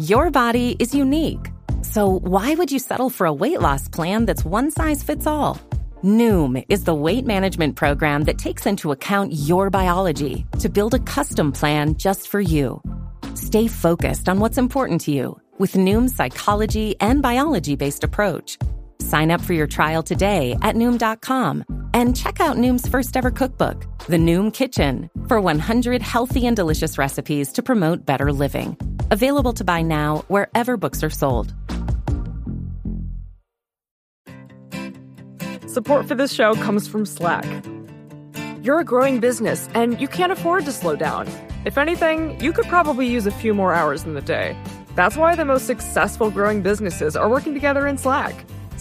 Your body is unique. So why would you settle for a weight loss plan that's one size fits all? Noom is the weight management program that takes into account your biology to build a custom plan just for you. Stay focused on what's important to you with Noom's psychology and biology based approach. Sign up for your trial today at Noom.com and check out Noom's first ever cookbook, The Noom Kitchen, for 100 healthy and delicious recipes to promote better living. Available to buy now wherever books are sold. Support for this show comes from Slack. You're a growing business and you can't afford to slow down. If anything, you could probably use a few more hours in the day. That's why the most successful growing businesses are working together in Slack.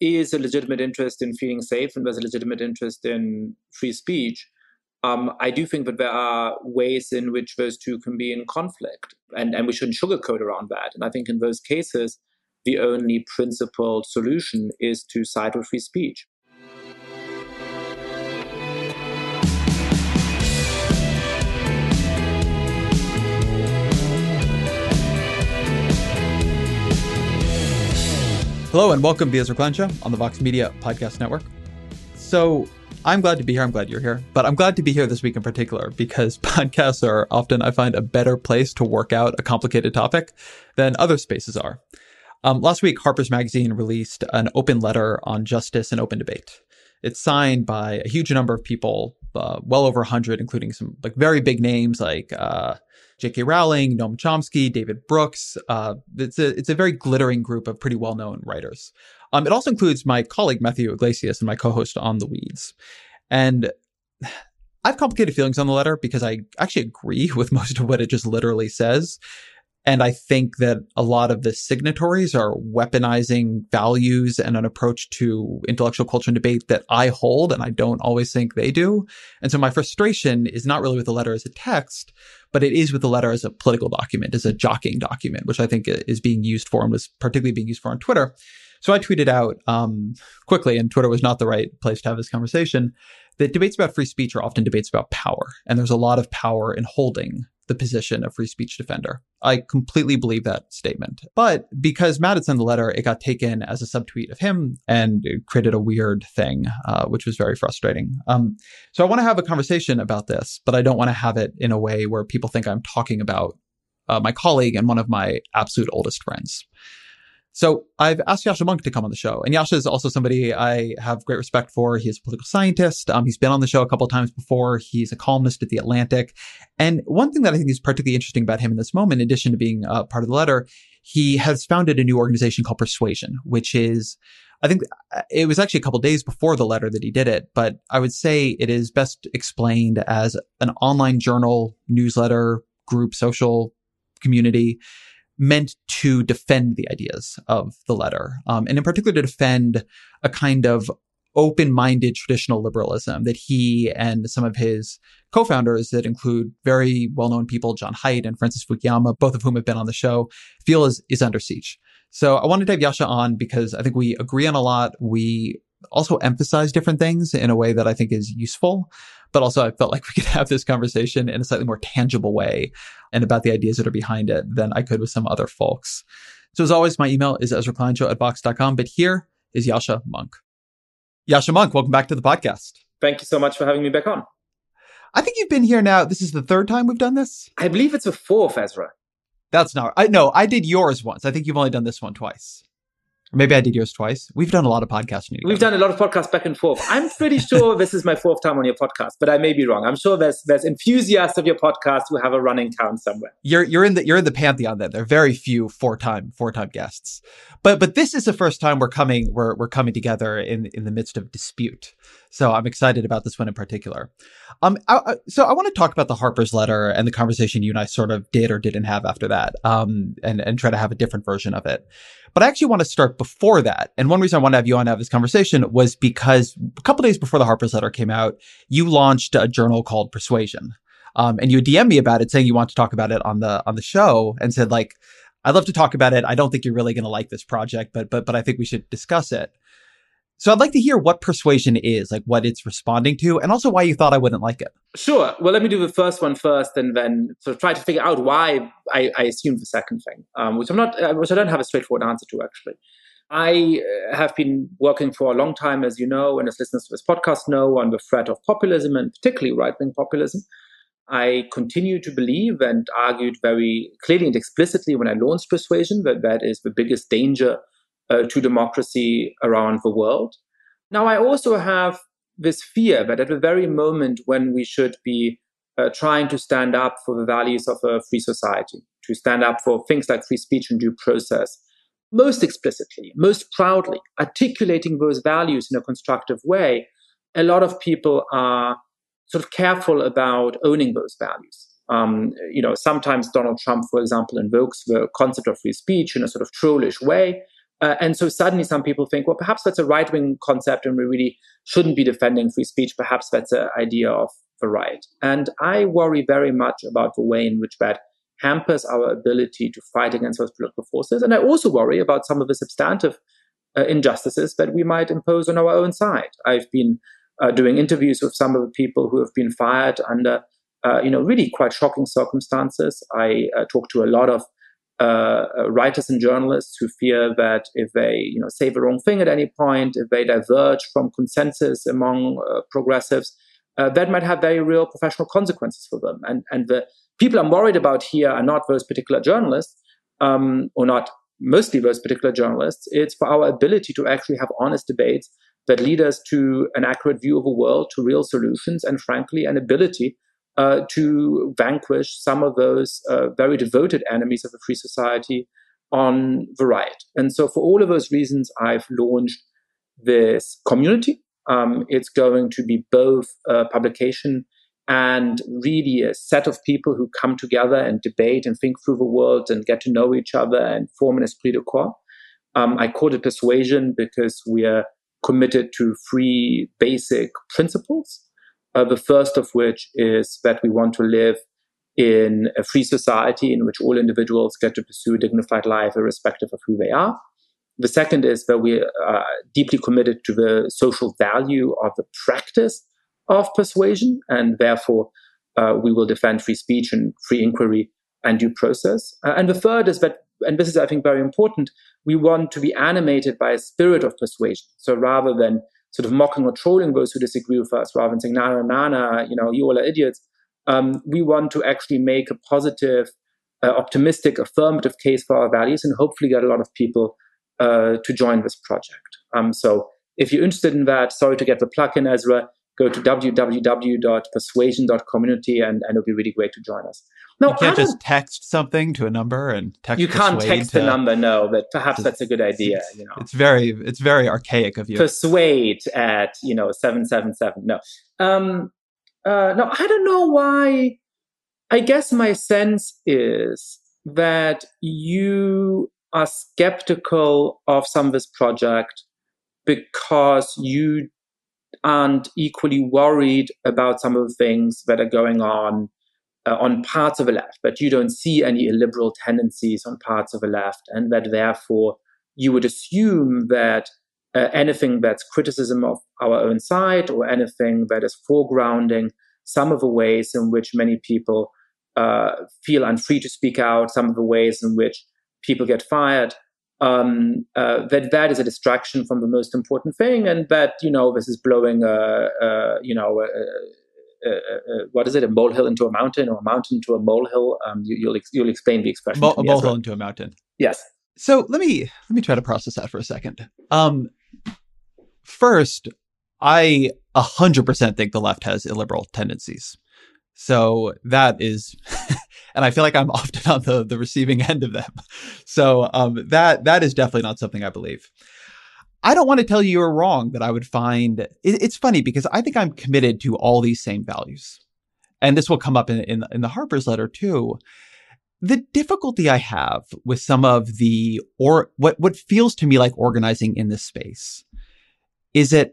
is a legitimate interest in feeling safe and there's a legitimate interest in free speech. Um, I do think that there are ways in which those two can be in conflict, and, and we shouldn't sugarcoat around that. And I think in those cases, the only principled solution is to side with free speech. Hello and welcome to Show on the Vox Media Podcast Network. So I'm glad to be here. I'm glad you're here, but I'm glad to be here this week in particular because podcasts are often, I find, a better place to work out a complicated topic than other spaces are. Um, last week, Harper's Magazine released an open letter on justice and open debate. It's signed by a huge number of people, uh, well over 100, including some like very big names like uh, J.K. Rowling, Noam Chomsky, David Brooks. Uh, it's a it's a very glittering group of pretty well known writers. Um, it also includes my colleague Matthew Yglesias and my co-host on the Weeds, and I have complicated feelings on the letter because I actually agree with most of what it just literally says. And I think that a lot of the signatories are weaponizing values and an approach to intellectual culture and debate that I hold, and I don't always think they do. And so my frustration is not really with the letter as a text, but it is with the letter as a political document, as a jockeying document, which I think is being used for and was particularly being used for on Twitter. So I tweeted out um, quickly, and Twitter was not the right place to have this conversation, that debates about free speech are often debates about power. And there's a lot of power in holding the position of free speech defender. I completely believe that statement. But because Matt had sent the letter, it got taken as a subtweet of him and created a weird thing, uh, which was very frustrating. Um, so I want to have a conversation about this, but I don't want to have it in a way where people think I'm talking about uh, my colleague and one of my absolute oldest friends. So I've asked Yascha Mounk to come on the show, and Yascha is also somebody I have great respect for. He is a political scientist. Um, he's been on the show a couple of times before. He's a columnist at the Atlantic, and one thing that I think is particularly interesting about him in this moment, in addition to being uh, part of the letter, he has founded a new organization called Persuasion, which is I think it was actually a couple days before the letter that he did it, but I would say it is best explained as an online journal, newsletter, group, social community meant to defend the ideas of the letter, um, and in particular to defend a kind of open-minded traditional liberalism that he and some of his co-founders that include very well-known people, Jon Haidt and Francis Fukuyama, both of whom have been on the show, feel is, is under siege. So I wanted to have Yascha on because I think we agree on a lot. We also emphasize different things in a way that I think is useful. But also I felt like we could have this conversation in a slightly more tangible way and about the ideas that are behind it than I could with some other folks. So as always, my email is ezrakleinShow at vox.com, but here is Yascha Mounk. Yascha Mounk, welcome back to the podcast. Thank you so much for having me back on. I think you've been here now. This is the third time we've done this. I believe it's a fourth, Ezra. That's not. I no. I did yours once. I think you've only done this one twice. Maybe I did yours twice. We've done a lot of podcasts. We've done a lot of podcasts back and forth. I'm pretty sure this is my fourth time on your podcast, but I may be wrong. I'm sure there's there's enthusiasts of your podcast who have a running count somewhere. You're you're in the you're in the pantheon then. There are very few four time four time guests. But but this is the first time we're coming we're we're coming together in in the midst of dispute. So I'm excited about this one in particular. Um, I, I, so I want to talk about the Harper's letter and the conversation you and I sort of did or didn't have after that, um, and and try to have a different version of it. But I actually want to start before that. And one reason I want to have you on to have this conversation was because a couple days before the Harper's letter came out, you launched a journal called Persuasion. Um, and you DM me about it saying you want to talk about it on the on the show and said like I'd love to talk about it. I don't think you're really going to like this project, but but but I think we should discuss it. So I'd like to hear what persuasion is, like what it's responding to, and also why you thought I wouldn't like it. Sure. Well, let me do the first one first, and then sort of try to figure out why I, I assumed the second thing, um, which I'm not, uh, which I don't have a straightforward answer to actually. I uh, have been working for a long time, as you know, and as listeners to this podcast know, on the threat of populism and particularly right wing populism. I continue to believe and argued very clearly and explicitly when I launched Persuasion that that is the biggest danger uh, to democracy around the world. Now, I also have this fear that at the very moment when we should be uh, trying to stand up for the values of a free society, to stand up for things like free speech and due process, most explicitly, most proudly, articulating those values in a constructive way, a lot of people are sort of careful about owning those values. Um, you know, sometimes Donald Trump, for example, invokes the concept of free speech in a sort of trollish way. Uh, and so suddenly some people think, well, perhaps that's a right wing concept and we really shouldn't be defending free speech. Perhaps that's an idea of the right. And I worry very much about the way in which that hampers our ability to fight against those political forces. And I also worry about some of the substantive uh, injustices that we might impose on our own side. I've been uh, doing interviews with some of the people who have been fired under, uh, you know, really quite shocking circumstances. I uh, talk to a lot of uh, uh, writers and journalists who fear that if they, you know, say the wrong thing at any point, if they diverge from consensus among uh, progressives, that might have very real professional consequences for them. And and the people I'm worried about here are not those particular journalists, um, or not mostly those particular journalists. It's for our ability to actually have honest debates that lead us to an accurate view of the world, to real solutions, and frankly, an ability uh, to vanquish some of those uh, very devoted enemies of a free society on the right. And so, for all of those reasons, I've launched this community. Um, it's going to be both a publication and really a set of people who come together and debate and think through the world and get to know each other and form an esprit de corps. Um, I call it persuasion because we are committed to three basic principles. Uh, the first of which is that we want to live in a free society in which all individuals get to pursue a dignified life irrespective of who they are. The second is that we are deeply committed to the social value of the practice of persuasion, and therefore uh, we will defend free speech and free inquiry and due process. Uh, and the third is that, and this is, I think, very important, we want to be animated by a spirit of persuasion. So rather than sort of mocking or trolling those who disagree with us, rather than saying, na, na, na, na you know, you all are idiots, um, we want to actually make a positive, uh, optimistic, affirmative case for our values and hopefully get a lot of people uh, to join this project. Um, so if you're interested in that, sorry to get the plug in, Ezra, go to www.persuasion.community and, and it'll be really great to join us. No, you can't just text something to a number and text. You can't text to, a number, no, but perhaps that's a good idea. You know, it's very it's very archaic of you. Persuade at you know seven seven seven. No, um, uh, no, I don't know why. I guess my sense is that you are skeptical of some of this project because you aren't equally worried about some of the things that are going on uh, on parts of the left, but you don't see any illiberal tendencies on parts of the left, and that therefore you would assume that uh, anything that's criticism of our own side or anything that is foregrounding some of the ways in which many people uh, feel unfree to speak out, some of the ways in which people get fired, um, uh, that that is a distraction from the most important thing, and that you know this is blowing a, a you know a, uh, uh, uh, what is it? A molehill into a mountain, or a mountain into a molehill? Um, you, will ex- you'll explain the expression. Mo- a molehill into a mountain. Yes. So let me let me try to process that for a second. Um, first, I a hundred percent think the left has illiberal tendencies. So that is, and I feel like I'm often on the the receiving end of them. So um, that that is definitely not something I believe. I don't want to tell you you're wrong that I would find it, it's funny because I think I'm committed to all these same values. And this will come up in, in, in the Harper's letter too. The difficulty I have with some of the or what what feels to me like organizing in this space is that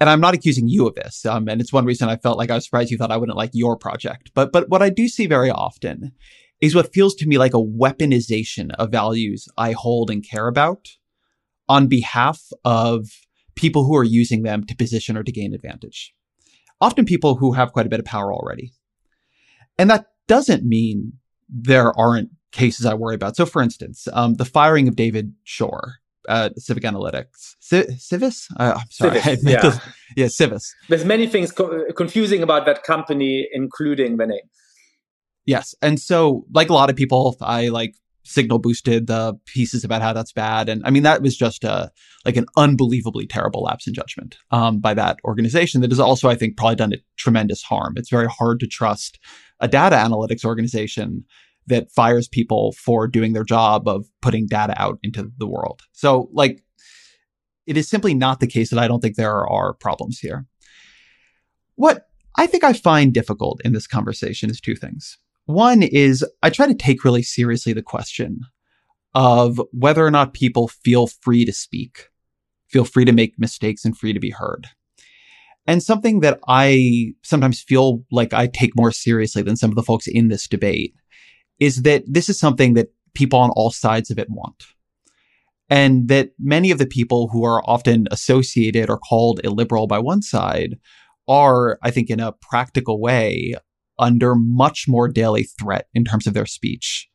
and I'm not accusing you of this. Um, and it's one reason I felt like I was surprised you thought I wouldn't like your project. But but what I do see very often is what feels to me like a weaponization of values I hold and care about on behalf of people who are using them to position or to gain advantage. Often people who have quite a bit of power already. And that doesn't mean there aren't cases I worry about. So, for instance, um, the firing of David Shor at Civic Analytics. C- Civis? Uh, I'm sorry. Civis, yeah. yeah, Civis. There's many things co- confusing about that company, including the name. Yes. And so, like a lot of people, I like signal boosted the pieces about how that's bad. And I mean, that was just a, like an unbelievably terrible lapse in judgment, um, by that organization that has also, I think, probably done it tremendous harm. It's very hard to trust a data analytics organization that fires people for doing their job of putting data out into the world. So like, it is simply not the case that I don't think there are problems here. What I think I find difficult in this conversation is two things. One is I try to take really seriously the question of whether or not people feel free to speak, feel free to make mistakes and free to be heard. And something that I sometimes feel like I take more seriously than some of the folks in this debate is that this is something that people on all sides of it want. And that many of the people who are often associated or called illiberal by one side are, I think, in a practical way, under much more daily threat in terms of their speech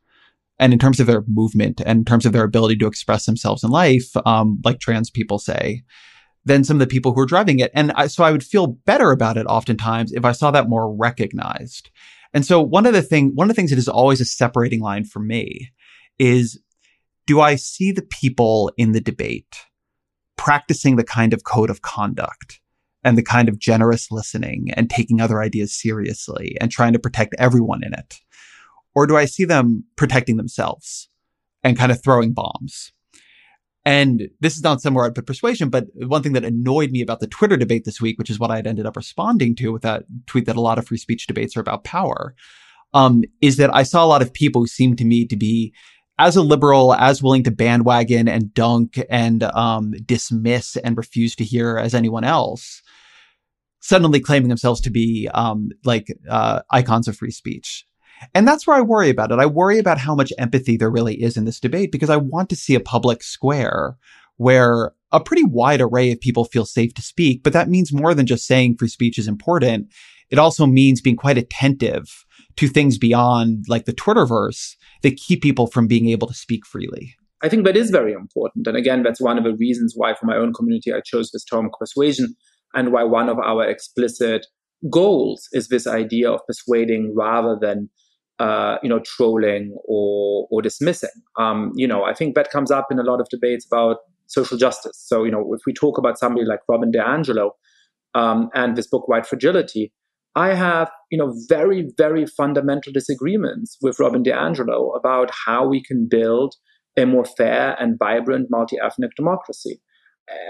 and in terms of their movement and in terms of their ability to express themselves in life, um, like trans people say, than some of the people who are driving it. And I, so I would feel better about it oftentimes if I saw that more recognized. And so one of the thing, one of the things that is always a separating line for me is, do I see the people in the debate practicing the kind of code of conduct and the kind of generous listening and taking other ideas seriously and trying to protect everyone in it? Or do I see them protecting themselves and kind of throwing bombs? And this is not somewhere I'd put persuasion, but one thing that annoyed me about the Twitter debate this week, which is what I had ended up responding to with that tweet that a lot of free speech debates are about power, um, is that I saw a lot of people who seemed to me to be as a liberal, as willing to bandwagon and dunk and um, dismiss and refuse to hear as anyone else, suddenly claiming themselves to be um, like uh, icons of free speech. And that's where I worry about it. I worry about how much empathy there really is in this debate because I want to see a public square where a pretty wide array of people feel safe to speak. But that means more than just saying free speech is important. It also means being quite attentive to things beyond like the Twitterverse that keep people from being able to speak freely. I think that is very important. And again, that's one of the reasons why for my own community I chose this term persuasion and why one of our explicit goals is this idea of persuading rather than uh, you know trolling or or dismissing. Um, you know, I think that comes up in a lot of debates about social justice. So you know, if we talk about somebody like Robin DiAngelo um, and this book White Fragility, I have you know very very fundamental disagreements with Robin DiAngelo about how we can build a more fair and vibrant multi-ethnic democracy.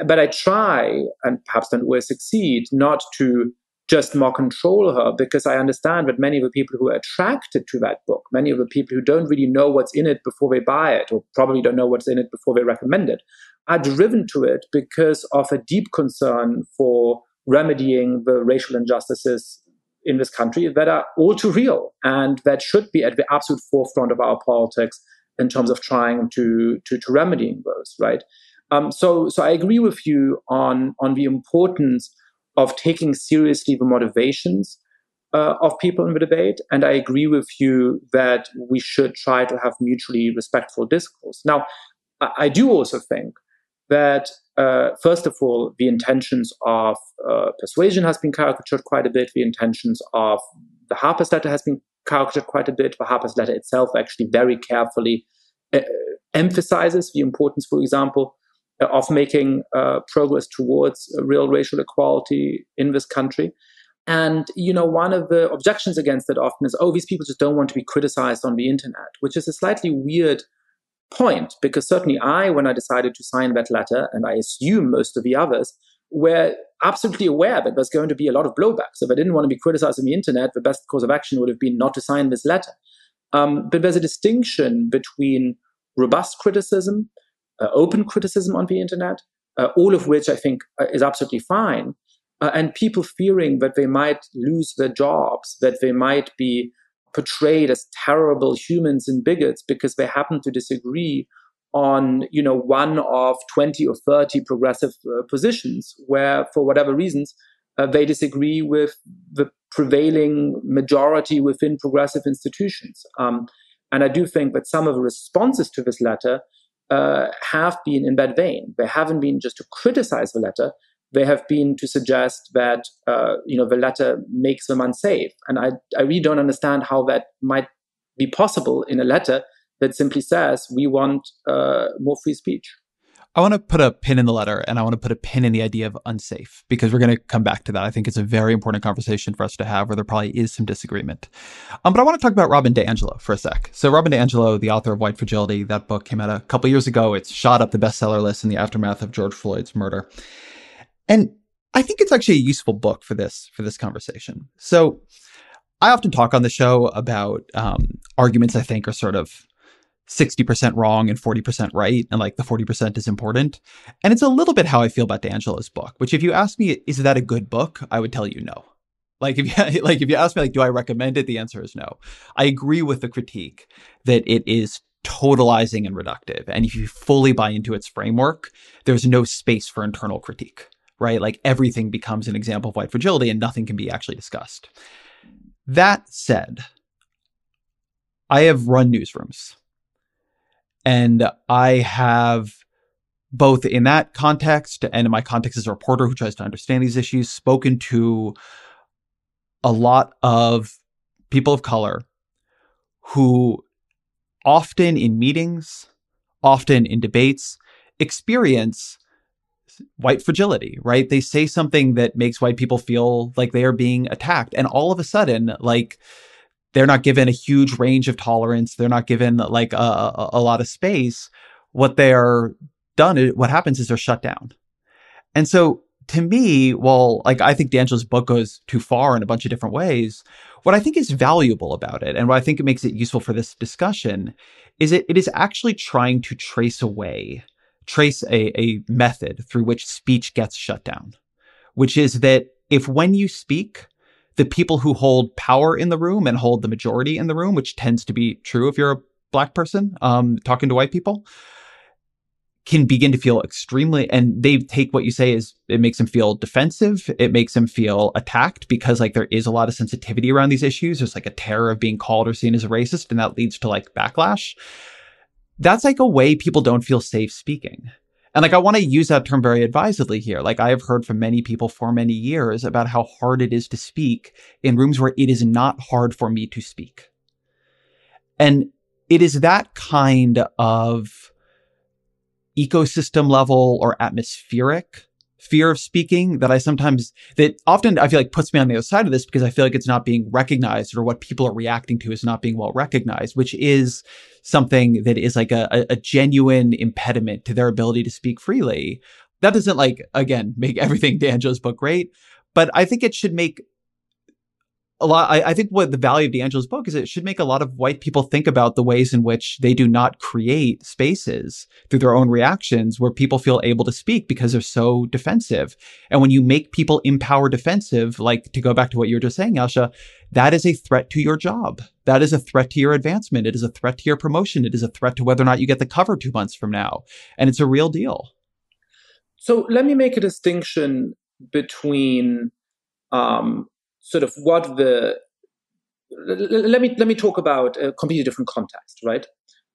But I try, and perhaps don't always succeed, not to just more control her because I understand that many of the people who are attracted to that book, many of the people who don't really know what's in it before they buy it, or probably don't know what's in it before they recommend it, are driven to it because of a deep concern for remedying the racial injustices in this country that are all too real and that should be at the absolute forefront of our politics in terms of trying to to, to remedying those, right? Um, so so I agree with you on on the importance of taking seriously the motivations uh, of people in the debate. And I agree with you that we should try to have mutually respectful discourse. Now, I, I do also think that, uh, first of all, the intentions of uh, persuasion has been caricatured quite a bit. The intentions of the Harper's letter has been caricatured quite a bit. The Harper's letter itself actually very carefully uh, emphasizes the importance, for example, of making uh, progress towards real racial equality in this country. And, you know, one of the objections against it often is, oh, these people just don't want to be criticized on the internet, which is a slightly weird point because certainly I, when I decided to sign that letter, and I assume most of the others, were absolutely aware that there's going to be a lot of blowback. So if I didn't want to be criticized on the internet, the best course of action would have been not to sign this letter. Um, but there's a distinction between robust criticism, uh, open criticism on the internet, uh, all of which I think uh, is absolutely fine, uh, and people fearing that they might lose their jobs, that they might be portrayed as terrible humans and bigots because they happen to disagree on you know one of 20 or 30 progressive uh, positions where for whatever reasons uh, they disagree with the prevailing majority within progressive institutions. Um, and i do think that some of the responses to this letter uh, have been in that vein. They haven't been just to criticize the letter they have been to suggest that uh, you know the letter makes them unsafe. And I, I really don't understand how that might be possible in a letter that simply says we want uh, more free speech. I want to put a pin in the letter and I want to put a pin in the idea of unsafe because we're going to come back to that. I think it's a very important conversation for us to have where there probably is some disagreement. Um, but I want to talk about Robin DiAngelo for a sec. So, Robin DiAngelo, the author of White Fragility, that book came out a couple years ago. It's shot up the bestseller list in the aftermath of George Floyd's murder. And I think it's actually a useful book for this for this conversation. So, I often talk on the show about um, arguments I think are sort of 60% wrong and 40% right and like the 40% is important. And it's a little bit how i feel about DiAngelo's book which if you ask me is that a good book? I would tell you no. Like if you like if you ask me like do i recommend it? the answer is no. I agree with the critique that it is totalizing and reductive and if you fully buy into its framework there's no space for internal critique right? Like everything becomes an example of white fragility and nothing can be actually discussed. That said i have run newsrooms and I have both in that context and in my context as a reporter who tries to understand these issues, spoken to a lot of people of color who often in meetings, often in debates, experience white fragility, right? They say something that makes white people feel like they are being attacked. And all of a sudden, like, they're not given a huge range of tolerance. They're not given like a, a, a lot of space. What they are done, what happens is they're shut down. And so to me, while like I think DiAngelo's book goes too far in a bunch of different ways, what I think is valuable about it and what I think it makes it useful for this discussion is it, it is actually trying to trace away, trace a, a method through which speech gets shut down, which is that if when you speak, the people who hold power in the room and hold the majority in the room, which tends to be true if you're a black person um, talking to white people, can begin to feel extremely and they take what you say is it makes them feel defensive it makes them feel attacked because like there is a lot of sensitivity around these issues. There's like a terror of being called or seen as a racist and that leads to like backlash. That's like a way people don't feel safe speaking and like, I want to use that term very advisedly here. Like, I have heard from many people for many years about how hard it is to speak in rooms where it is not hard for me to speak. And it is that kind of ecosystem level or atmospheric fear of speaking that I sometimes, that often I feel like puts me on the other side of this because I feel like it's not being recognized or what people are reacting to is not being well recognized, which is something that is like a, a genuine impediment to their ability to speak freely. That doesn't like, again, make everything DiAngelo's book great, but I think it should make a lot I, I, think what the value of DiAngelo's book is it should make a lot of white people think about the ways in which they do not create spaces through their own reactions where people feel able to speak because they're so defensive. And when you make people empower defensive, like to go back to what you were just saying, Yascha, that is a threat to your job. That is a threat to your advancement. It is a threat to your promotion. It is a threat to whether or not you get the cover two months from now. And it's a real deal. So let me make a distinction between um, sort of what the let me let me talk about a completely different context, right?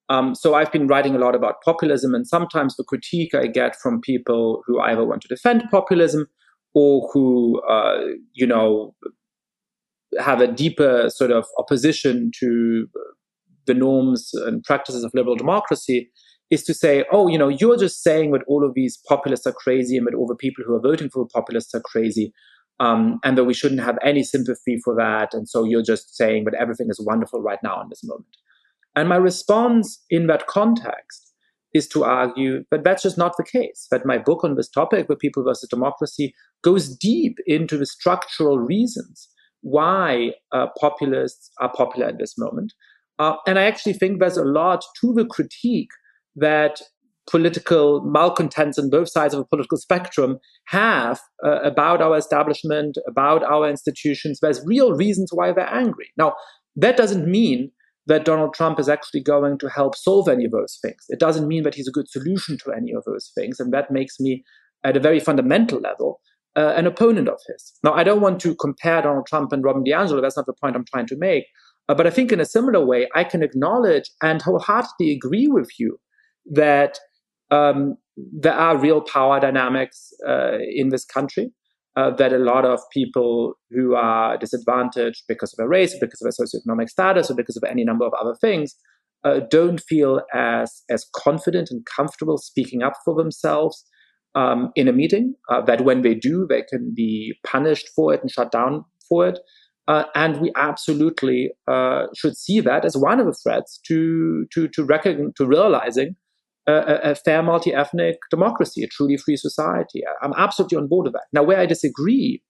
Um, so I've been writing a lot about populism, and sometimes the critique I get from people who either want to defend populism or who, uh, you know, have a deeper sort of opposition to the norms and practices of liberal democracy is to say, oh, you know, you're just saying that all of these populists are crazy and that all the people who are voting for populists are crazy um, and that we shouldn't have any sympathy for that. And so you're just saying that everything is wonderful right now in this moment. And my response in that context is to argue that that's just not the case, that my book on this topic, The People versus Democracy, goes deep into the structural reasons why uh, populists are popular at this moment. Uh, and I actually think there's a lot to the critique that political malcontents on both sides of the political spectrum have uh, about our establishment, about our institutions. There's real reasons why they're angry. Now, that doesn't mean that Donald Trump is actually going to help solve any of those things. It doesn't mean that he's a good solution to any of those things. And that makes me, at a very fundamental level, uh, an opponent of his. Now, I don't want to compare Donald Trump and Robin DiAngelo. That's not the point I'm trying to make. Uh, but I think in a similar way, I can acknowledge and wholeheartedly agree with you that um, there are real power dynamics uh, in this country. Uh, that a lot of people who are disadvantaged because of their race, because of their socioeconomic status, or because of any number of other things, uh, don't feel as as confident and comfortable speaking up for themselves um, in a meeting. Uh, that when they do, they can be punished for it and shut down for it. Uh, and we absolutely uh, should see that as one of the threats to to to, to realizing a, a fair multi-ethnic democracy, a truly free society. I'm absolutely on board with that. Now, where I disagree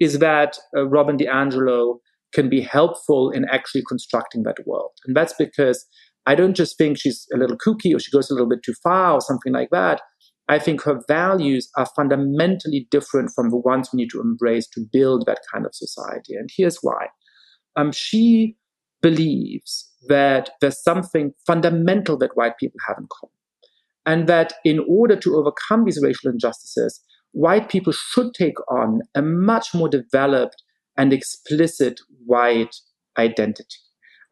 is that uh, Robin DiAngelo can be helpful in actually constructing that world. And that's because I don't just think she's a little kooky or she goes a little bit too far or something like that. I think her values are fundamentally different from the ones we need to embrace to build that kind of society. And here's why. Um, she believes that there's something fundamental that white people have in common and that in order to overcome these racial injustices, white people should take on a much more developed and explicit white identity.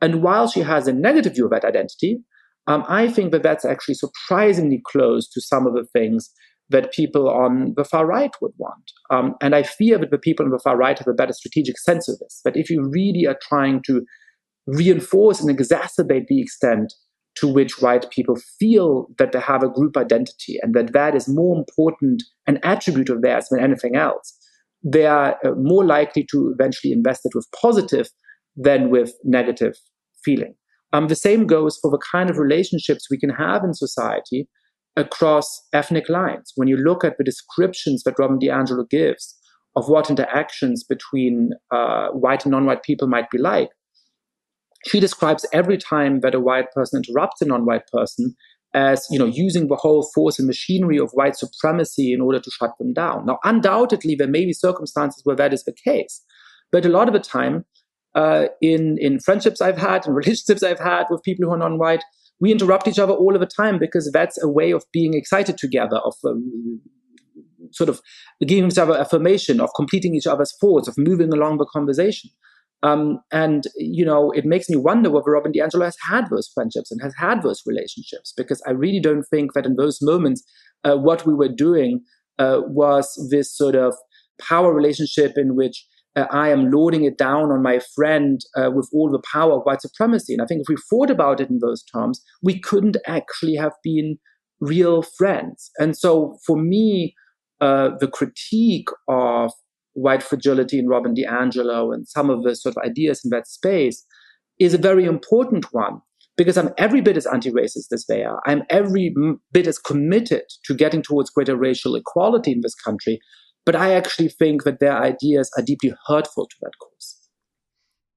And while she has a negative view of that identity, um, I think that that's actually surprisingly close to some of the things that people on the far right would want. Um, and I fear that the people on the far right have a better strategic sense of this. That if you really are trying to reinforce and exacerbate the extent to which white people feel that they have a group identity and that that is more important an attribute of theirs than anything else, they are uh, more likely to eventually invest it with positive than with negative feeling. Um, the same goes for the kind of relationships we can have in society across ethnic lines. When you look at the descriptions that Robin DiAngelo gives of what interactions between uh, white and non-white people might be like, she describes every time that a white person interrupts a non-white person as you know using the whole force and machinery of white supremacy in order to shut them down. Now, undoubtedly, there may be circumstances where that is the case, but a lot of the time, uh, in in friendships I've had and relationships I've had with people who are non-white, we interrupt each other all of the time because that's a way of being excited together, of um, sort of giving each other affirmation, of completing each other's thoughts, of moving along the conversation. Um, and you know, it makes me wonder whether Robin DiAngelo has had those friendships and has had those relationships, because I really don't think that in those moments, uh, what we were doing uh, was this sort of power relationship in which uh, I am loading it down on my friend uh, with all the power of white supremacy. And I think if we thought about it in those terms, we couldn't actually have been real friends. And so for me, uh, the critique of white fragility in Robin DiAngelo and some of the sort of ideas in that space is a very important one because I'm every bit as anti-racist as they are. I'm every bit as committed to getting towards greater racial equality in this country. But I actually think that their ideas are deeply hurtful to that cause.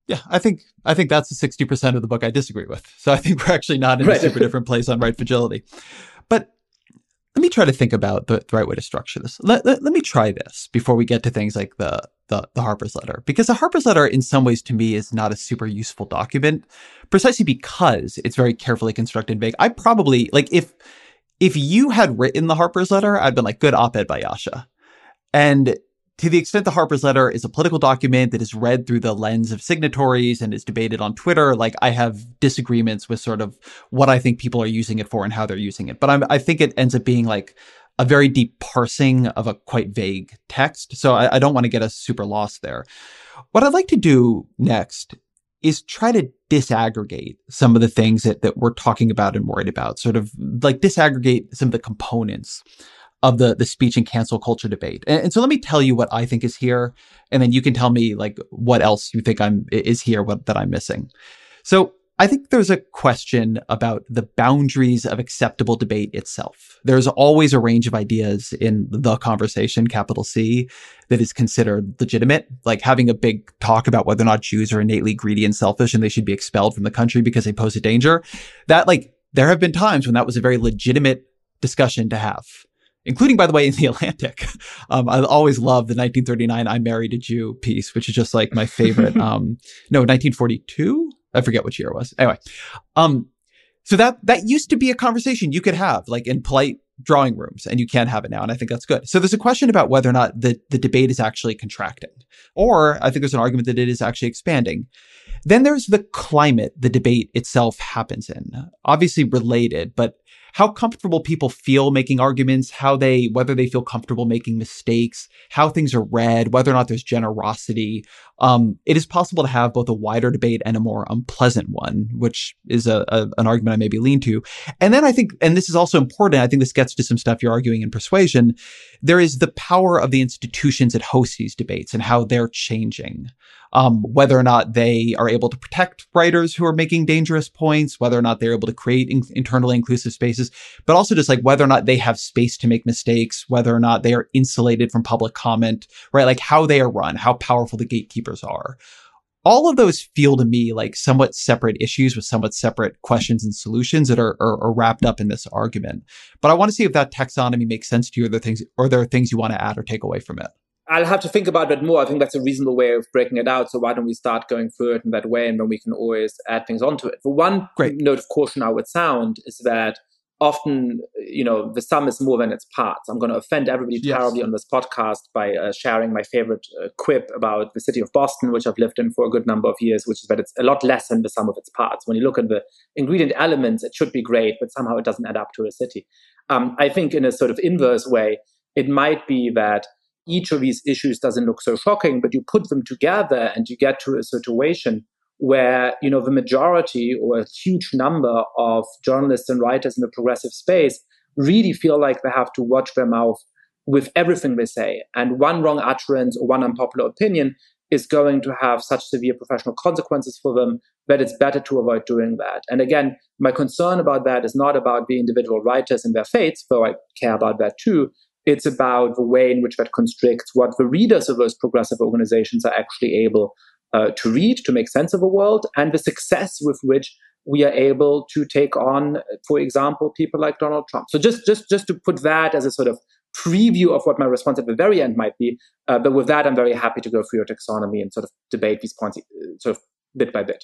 Yeah, I think I think that's the sixty percent of the book I disagree with. So I think we're actually not in right. a super different place on right fragility. But me try to think about the, the right way to structure this. Let, let, let, me try this before we get to things like the, the, the Harper's letter, because the Harper's letter, in some ways, to me, is not a super useful document, precisely because it's very carefully constructed vague. I probably like if if you had written the Harper's letter, I'd been like, good op-ed by Yascha, And to the extent the Harper's letter is a political document that is read through the lens of signatories and is debated on Twitter, like I have disagreements with sort of what I think people are using it for and how they're using it. But I'm, i think it ends up being like a very deep parsing of a quite vague text. So I, I don't want to get us super lost there. What I'd like to do next is try to disaggregate some of the things that, that we're talking about and worried about, sort of like disaggregate some of the components of the the speech and cancel culture debate. And, and, so let me tell you what I think is here, and then you can tell me like what else you think I'm is here what that I'm missing. So I think there's a question about the boundaries of acceptable debate itself. There's always a range of ideas in the conversation, capital C, that is considered legitimate, like having a big talk about whether or not Jews are innately greedy and selfish and they should be expelled from the country because they pose a danger. That, like, there have been times when that was a very legitimate discussion to have including, by the way, in the Atlantic. Um, I always love the 1939 I Married a Jew piece, which is just like my favorite. um, no, 1942? I forget which year it was. Anyway, um, so that that used to be a conversation you could have like in polite drawing rooms, and you can't have it now. And I think that's good. So there's a question about whether or not the the debate is actually contracting, or I think there's an argument that it is actually expanding. Then there's the climate the debate itself happens in. Obviously related, but how comfortable people feel making arguments, how they, whether they feel comfortable making mistakes, how things are read, whether or not there's generosity. Um, it is possible to have both a wider debate and a more unpleasant one, which is a, a, an argument I maybe lean to. And then I think, and this is also important, I think this gets to some stuff you're arguing in persuasion. There is the power of the institutions that host these debates and how they're changing um, whether or not they are able to protect writers who are making dangerous points, whether or not they're able to create in- internally inclusive spaces, but also just like whether or not they have space to make mistakes, whether or not they are insulated from public comment, right? Like how they are run, how powerful the gatekeepers are. All of those feel to me like somewhat separate issues with somewhat separate questions and solutions that are, are, are wrapped up in this argument. But I want to see if that taxonomy makes sense to you, or there things, or there are things you want to add or take away from it. I'll have to think about it more. I think that's a reasonable way of breaking it out. So why don't we start going through it in that way, and then we can always add things onto it. For one Great. note of caution, I would sound is that often, you know, the sum is more than its parts. I'm going to offend everybody yes. terribly on this podcast by uh, sharing my favorite uh, quip about the city of Boston, which I've lived in for a good number of years, which is that it's a lot less than the sum of its parts. When you look at the ingredient elements, it should be great, but somehow it doesn't add up to a city. Um, I think in a sort of inverse way, it might be that each of these issues doesn't look so shocking, but you put them together and you get to a situation where you know the majority or a huge number of journalists and writers in the progressive space really feel like they have to watch their mouth with everything they say. And one wrong utterance or one unpopular opinion is going to have such severe professional consequences for them that it's better to avoid doing that. And again my concern about that is not about the individual writers and their fates though i care about that too it's about the way in which that constricts what the readers of those progressive organizations are actually able uh, to read, to make sense of the world, and the success with which we are able to take on, for example, people like Donald Trump. So just just just to put that as a sort of preview of what my response at the very end might be. Uh, but with that, I'm very happy to go through your taxonomy and sort of debate these points uh, sort of bit by bit.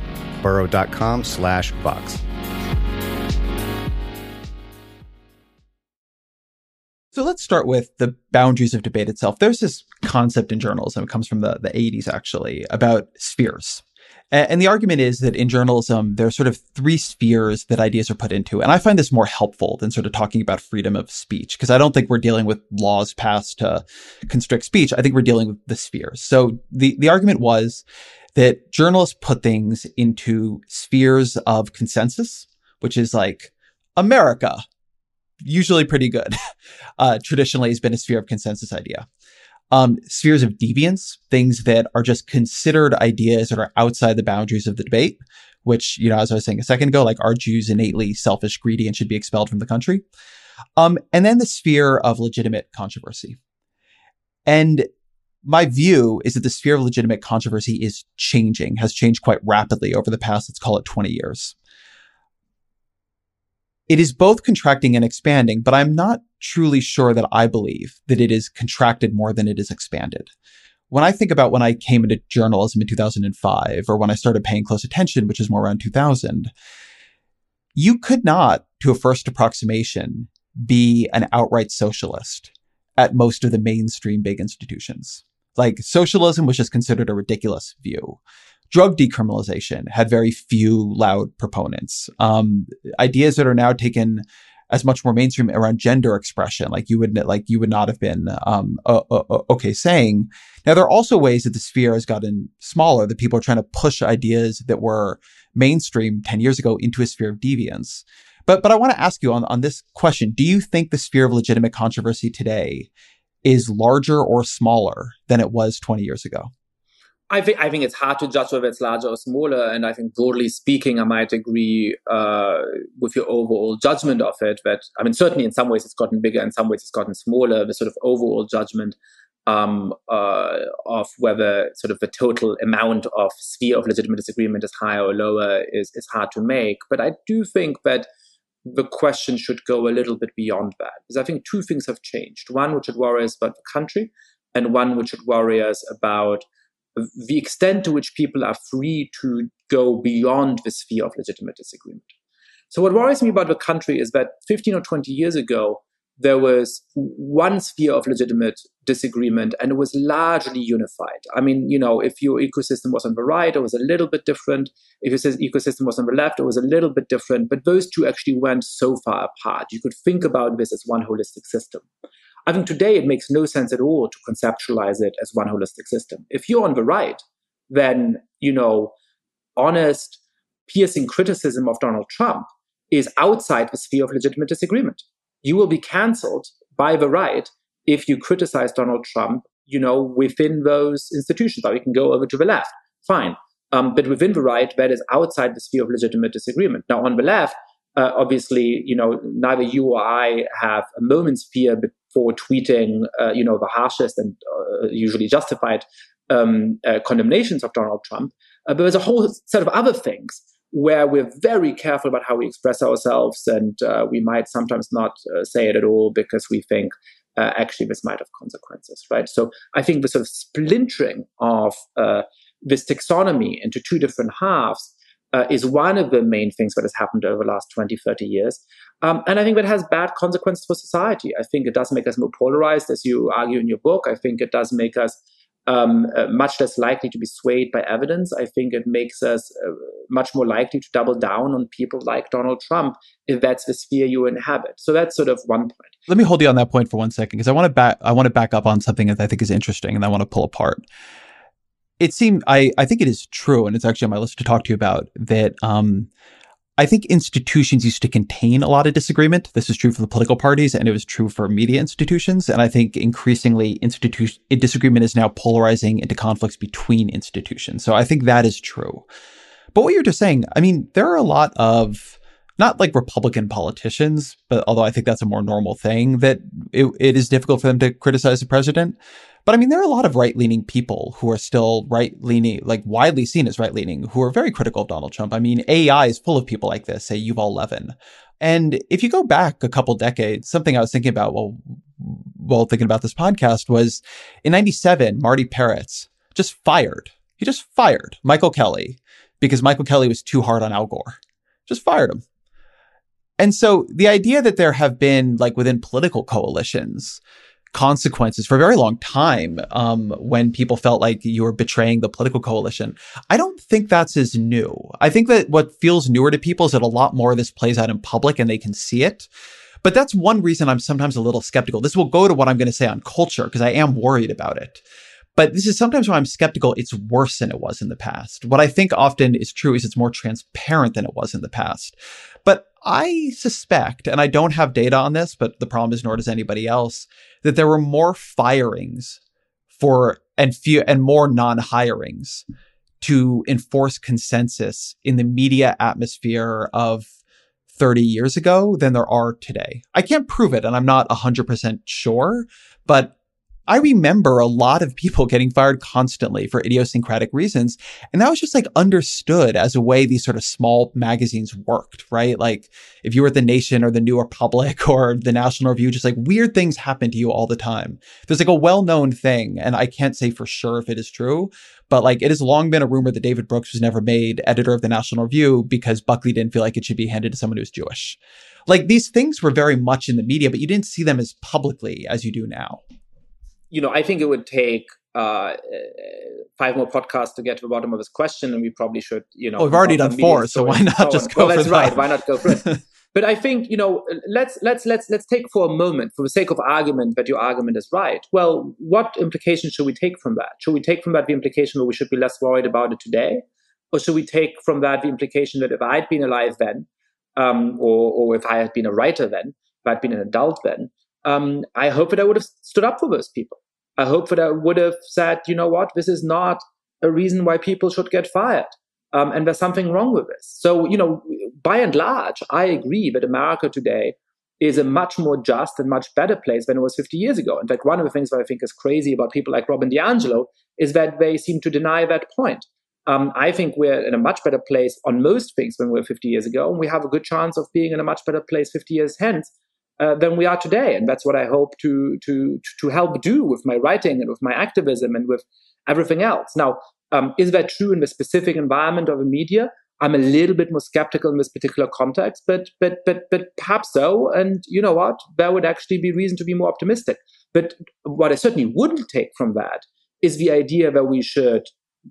burrow.com slash vox. So let's start with the boundaries of debate itself. There's this concept in journalism, it comes from the, the 80s actually, about spheres. And the argument is that in journalism, there are sort of three spheres that ideas are put into. And I find this more helpful than sort of talking about freedom of speech, because I don't think we're dealing with laws passed to constrict speech. I think we're dealing with the spheres. So the, the argument was that journalists put things into spheres of consensus, which is like America, usually pretty good. Uh, traditionally has been a sphere of consensus idea um, spheres of deviance, things that are just considered ideas that are outside the boundaries of the debate, which, you know, as I was saying a second ago, like are Jews innately selfish, greedy, and should be expelled from the country? Um, and then the sphere of legitimate controversy. And my view is that the sphere of legitimate controversy is changing, has changed quite rapidly over the past, let's call it 20 years. It is both contracting and expanding, but I'm not truly sure that I believe that it is contracted more than it is expanded. When I think about when I came into journalism in 2005 or when I started paying close attention, which is more around 2000, you could not, to a first approximation, be an outright socialist at most of the mainstream big institutions. Like socialism was just considered a ridiculous view drug decriminalization had very few loud proponents. Um, ideas that are now taken as much more mainstream around gender expression, like you would like you would not have been um, uh, uh, okay saying. Now there are also ways that the sphere has gotten smaller. That people are trying to push ideas that were mainstream ten years ago into a sphere of deviance. But but I want to ask you on on this question: Do you think the sphere of legitimate controversy today is larger or smaller than it was twenty years ago? I think I think it's hard to judge whether it's larger or smaller, and I think broadly speaking, I might agree uh, with your overall judgment of it. That I mean, certainly in some ways it's gotten bigger, in some ways it's gotten smaller. The sort of overall judgment um, uh, of whether sort of the total amount of sphere of legitimate disagreement is higher or lower is is hard to make. But I do think that the question should go a little bit beyond that, because I think two things have changed. One, which should worry us about the country, and one which should worry us about the extent to which people are free to go beyond the sphere of legitimate disagreement. So, what worries me about the country is that 15 or 20 years ago, there was one sphere of legitimate disagreement and it was largely unified. I mean, you know, if your ecosystem was on the right, it was a little bit different. If your ecosystem was on the left, it was a little bit different. But those two actually went so far apart. You could think about this as one holistic system. I think today it makes no sense at all to conceptualize it as one holistic system. If you're on the right, then, you know, honest, piercing criticism of Donald Trump is outside the sphere of legitimate disagreement. You will be canceled by the right if you criticize Donald Trump, you know, within those institutions. Or you can go over to the left. Fine. Um, but within the right, that is outside the sphere of legitimate disagreement. Now, on the left, uh, obviously, you know, neither you or I have a moment's fear before tweeting, uh, you know, the harshest and uh, usually justified um, uh, condemnations of Donald Trump. Uh, but there's a whole set of other things where we're very careful about how we express ourselves, and uh, we might sometimes not say it at all because we think actually this might have consequences, right? So I think the sort of splintering of this taxonomy into two different halves uh, is one of the main things that has happened over the last 20, 30 years. Um, and I think that has bad consequences for society. I think it does make us more polarized, as you argue in your book. I think it does make us um, uh, much less likely to be swayed by evidence. I think it makes us uh, much more likely to double down on people like Donald Trump if that's the sphere you inhabit. So that's sort of one point. Let me hold you on that point for one second because I want to back I want to back up on something that I think is interesting and I want to pull apart it seemed I, I think it is true, and it's actually on my list to talk to you about that. Um, I think institutions used to contain a lot of disagreement. This is true for the political parties, and it was true for media institutions. And I think increasingly, institution disagreement is now polarizing into conflicts between institutions. So I think that is true. But what you're just saying, I mean, there are a lot of not like Republican politicians, but although I think that's a more normal thing, that it, it is difficult for them to criticize the president. But I mean, there are a lot of right leaning people who are still right leaning, like widely seen as right leaning, who are very critical of Donald Trump. I mean, AEI is full of people like this, say Yuval Levin. And if you go back a couple decades, something I was thinking about while, while thinking about this podcast was in 97, Marty Peretz just fired. He just fired Michael Kelly because Michael Kelly was too hard on Al Gore. Just fired him. And so the idea that there have been, like within political coalitions, consequences for a very long time um, when people felt like you were betraying the political coalition. I don't think that's as new. I think that what feels newer to people is that a lot more of this plays out in public and they can see it. But that's one reason I'm sometimes a little skeptical. This will go to what I'm going to say on culture because I am worried about it. But this is sometimes why I'm skeptical. It's worse than it was in the past. What I think often is true is it's more transparent than it was in the past. But I suspect, and I don't have data on this, but the problem is nor does anybody else, that there were more firings for and few and more non-hirings to enforce consensus in the media atmosphere of 30 years ago than there are today. I can't prove it and I'm not 100% sure, but I remember a lot of people getting fired constantly for idiosyncratic reasons. And that was just like understood as a way these sort of small magazines worked, right? Like if you were at The Nation or The New Republic or The National Review, just like weird things happen to you all the time. There's like a well known thing, and I can't say for sure if it is true, but like it has long been a rumor that David Brooks was never made editor of The National Review because Buckley didn't feel like it should be handed to someone who's Jewish. Like these things were very much in the media, but you didn't see them as publicly as you do now you know, I think it would take uh, five more podcasts to get to the bottom of this question, and we probably should, you know. Well, we've already done four, so why not just go well, that's that? right. Why not go for it? but I think you know, let's let's let's let's take for a moment, for the sake of argument, that your argument is right. Well, what implications should we take from that? Should we take from that the implication that we should be less worried about it today, or should we take from that the implication that if I'd been alive then, um, or or if I had been a writer then, if I'd been an adult then, um, I hope that I would have stood up for those people. I hope that I would have said, you know what, this is not a reason why people should get fired. Um, and there's something wrong with this. So, you know, by and large, I agree that America today is a much more just and much better place than it was 50 years ago. In fact, one of the things that I think is crazy about people like Robin DiAngelo is that they seem to deny that point. Um, I think we're in a much better place on most things than we were 50 years ago, and we have a good chance of being in a much better place 50 years hence uh, than we are today. And that's what I hope to, to, to help do with my writing and with my activism and with everything else. Now, um, is that true in the specific environment of the media? I'm a little bit more skeptical in this particular context, but but but but perhaps so. And you know what? There would actually be reason to be more optimistic. But what I certainly wouldn't take from that is the idea that we should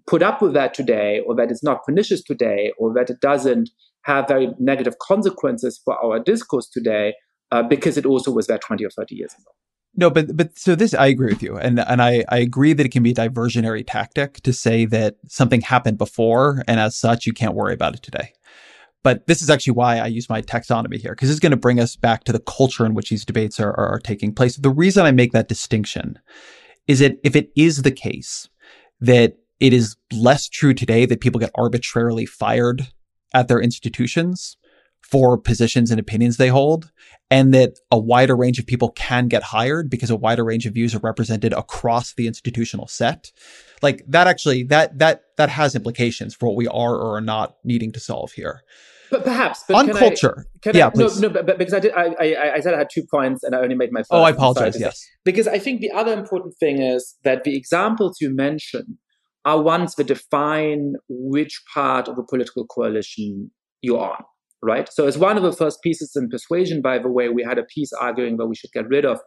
put up with that today, or that it's not pernicious today, or that it doesn't have very negative consequences for our discourse today, uh, because it also was there 20 or 30 years ago. No, but but so this I agree with you, and and I I agree that it can be a diversionary tactic to say that something happened before, and as such you can't worry about it today. But this is actually why I use my taxonomy here, because it's going to bring us back to the culture in which these debates are, are, are taking place. The reason I make that distinction is that if it is the case that it is less true today that people get arbitrarily fired at their institutions, for positions and opinions they hold, and that a wider range of people can get hired because a wider range of views are represented across the institutional set. Like that actually that that that has implications for what we are or are not needing to solve here. But perhaps but on culture, I, yeah, I, please. no, no, but, but because I did, I, I, I said I had two points, and I only made my. First oh, I apologize. Yes, because I think the other important thing is that the examples you mention are ones that define which part of a political coalition you're on right? So as one of the first pieces in Persuasion, by the way, we had a piece arguing that we should get rid of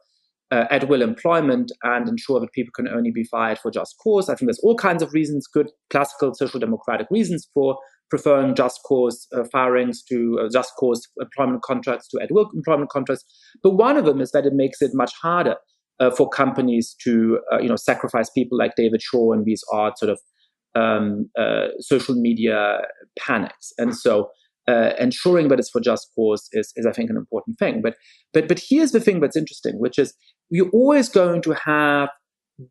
uh, at will employment and ensure that people can only be fired for just cause. I think there's all kinds of reasons, good classical social democratic reasons for preferring just cause uh, firings to uh, just cause employment contracts to at will employment contracts. But one of them is that it makes it much harder uh, for companies to, uh, you know, sacrifice people like David Shor and these odd sort of um, uh, social media panics. And so uh, ensuring that it's for just cause is, is, I think, an important thing. But, but, but here's the thing that's interesting, which is you're always going to have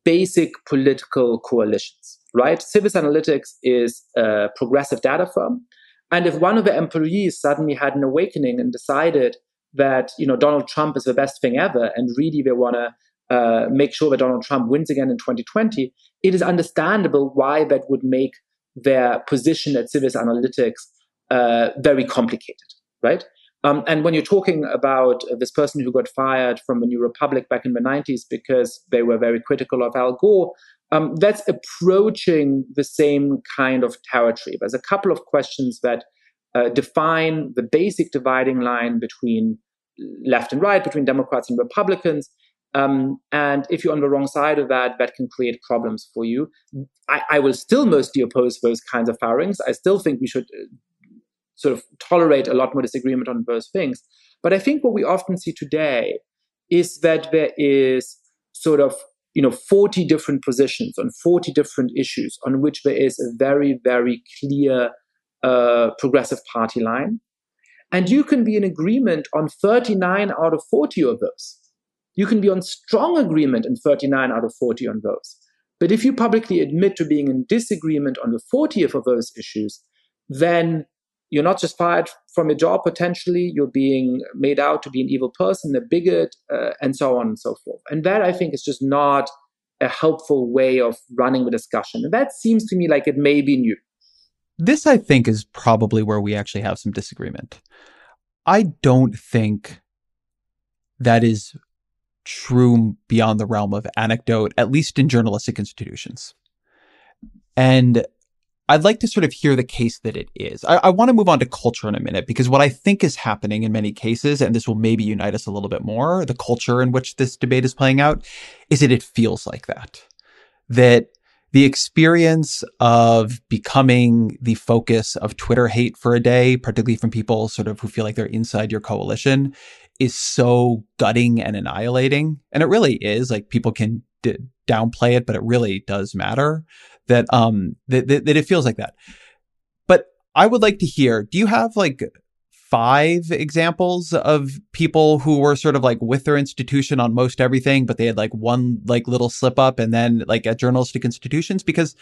basic political coalitions, right? Civis Analytics is a progressive data firm. And if one of the employees suddenly had an awakening and decided that, you know, Donald Trump is the best thing ever, and really they want to uh, make sure that Donald Trump wins again in 2020, it is understandable why that would make their position at Civis Analytics uh, very complicated, right? Um, and when you're talking about uh, this person who got fired from the New Republic back in the 90s because they were very critical of Al Gore, um, that's approaching the same kind of territory. There's a couple of questions that uh, define the basic dividing line between left and right, between Democrats and Republicans. Um, and if you're on the wrong side of that, that can create problems for you. I, I will still mostly oppose those kinds of firings. I still think we should uh, sort of tolerate a lot more disagreement on those things. But I think what we often see today is that there is sort of you know 40 different positions on 40 different issues on which there is a very very clear uh, progressive party line. And you can be in agreement on 39 out of 40 of those. You can be on strong agreement in 39 out of 40 on those. But if you publicly admit to being in disagreement on the 40th of those issues then you're not just fired from your job potentially you're being made out to be an evil person a bigot uh, and so on and so forth. And that i think is just not a helpful way of running the discussion. And that seems to me like it may be new. This i think is probably where we actually have some disagreement. I don't think that is true beyond the realm of anecdote at least in journalistic institutions. And I'd like to sort of hear the case that it is. I, I want to move on to culture in a minute because what I think is happening in many cases, and this will maybe unite us a little bit more, the culture in which this debate is playing out, is that it feels like that. That the experience of becoming the focus of Twitter hate for a day, particularly from people sort of who feel like they're inside your coalition, is so gutting and annihilating. And it really is. Like people can d- downplay it, but it really does matter that um that, that, that it feels like that. But I would like to hear, do you have like five examples of people who were sort of like with their institution on most everything, but they had like one like little slip up and then like at journalistic institutions? Because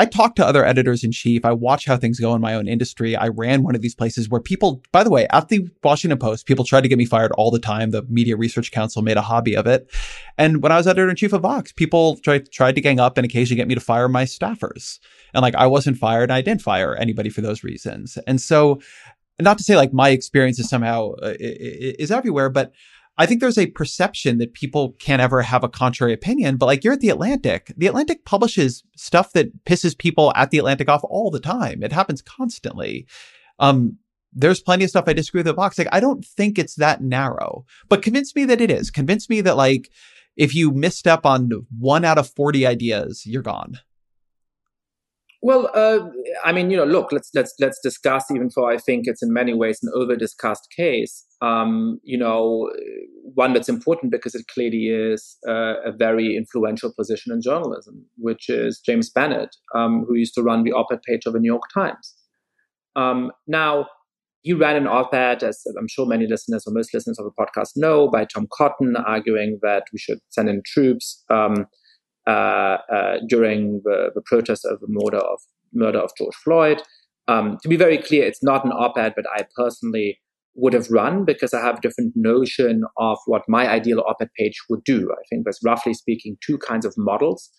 I talk to other editors in chief. I watch how things go in my own industry. I ran one of these places where people, by the way, at the Washington Post, people tried to get me fired all the time. The Media Research Council made a hobby of it. And when I was editor in chief of Vox, people tried, tried to gang up and occasionally get me to fire my staffers. And like I wasn't fired and I didn't fire anybody for those reasons. And so, not to say like my experience is somehow uh, is everywhere, but I think there's a perception that people can't ever have a contrary opinion, but like you're at the Atlantic. The Atlantic publishes stuff that pisses people at the Atlantic off all the time. It happens constantly. Um, there's plenty of stuff I disagree with the Vox. Like, I don't think it's that narrow, but convince me that it is. Convince me that like if you misstep on one out of 40 ideas, you're gone. Well, uh, I mean, you know, look, let's let's let's discuss. Even though I think it's in many ways an over-discussed case, um, you know, one that's important because it clearly is uh, a very influential position in journalism, which is James Bennet, um, who used to run the op-ed page of the New York Times. Um, now, he ran an op-ed, as I'm sure many listeners or most listeners of the podcast know, by Tom Cotton, arguing that we should send in troops. Um, during the, the protest of the murder of murder of George Floyd. Um, to be very clear, it's not an op-ed, but I personally would have run because I have a different notion of what my ideal op-ed page would do. I think there's roughly speaking two kinds of models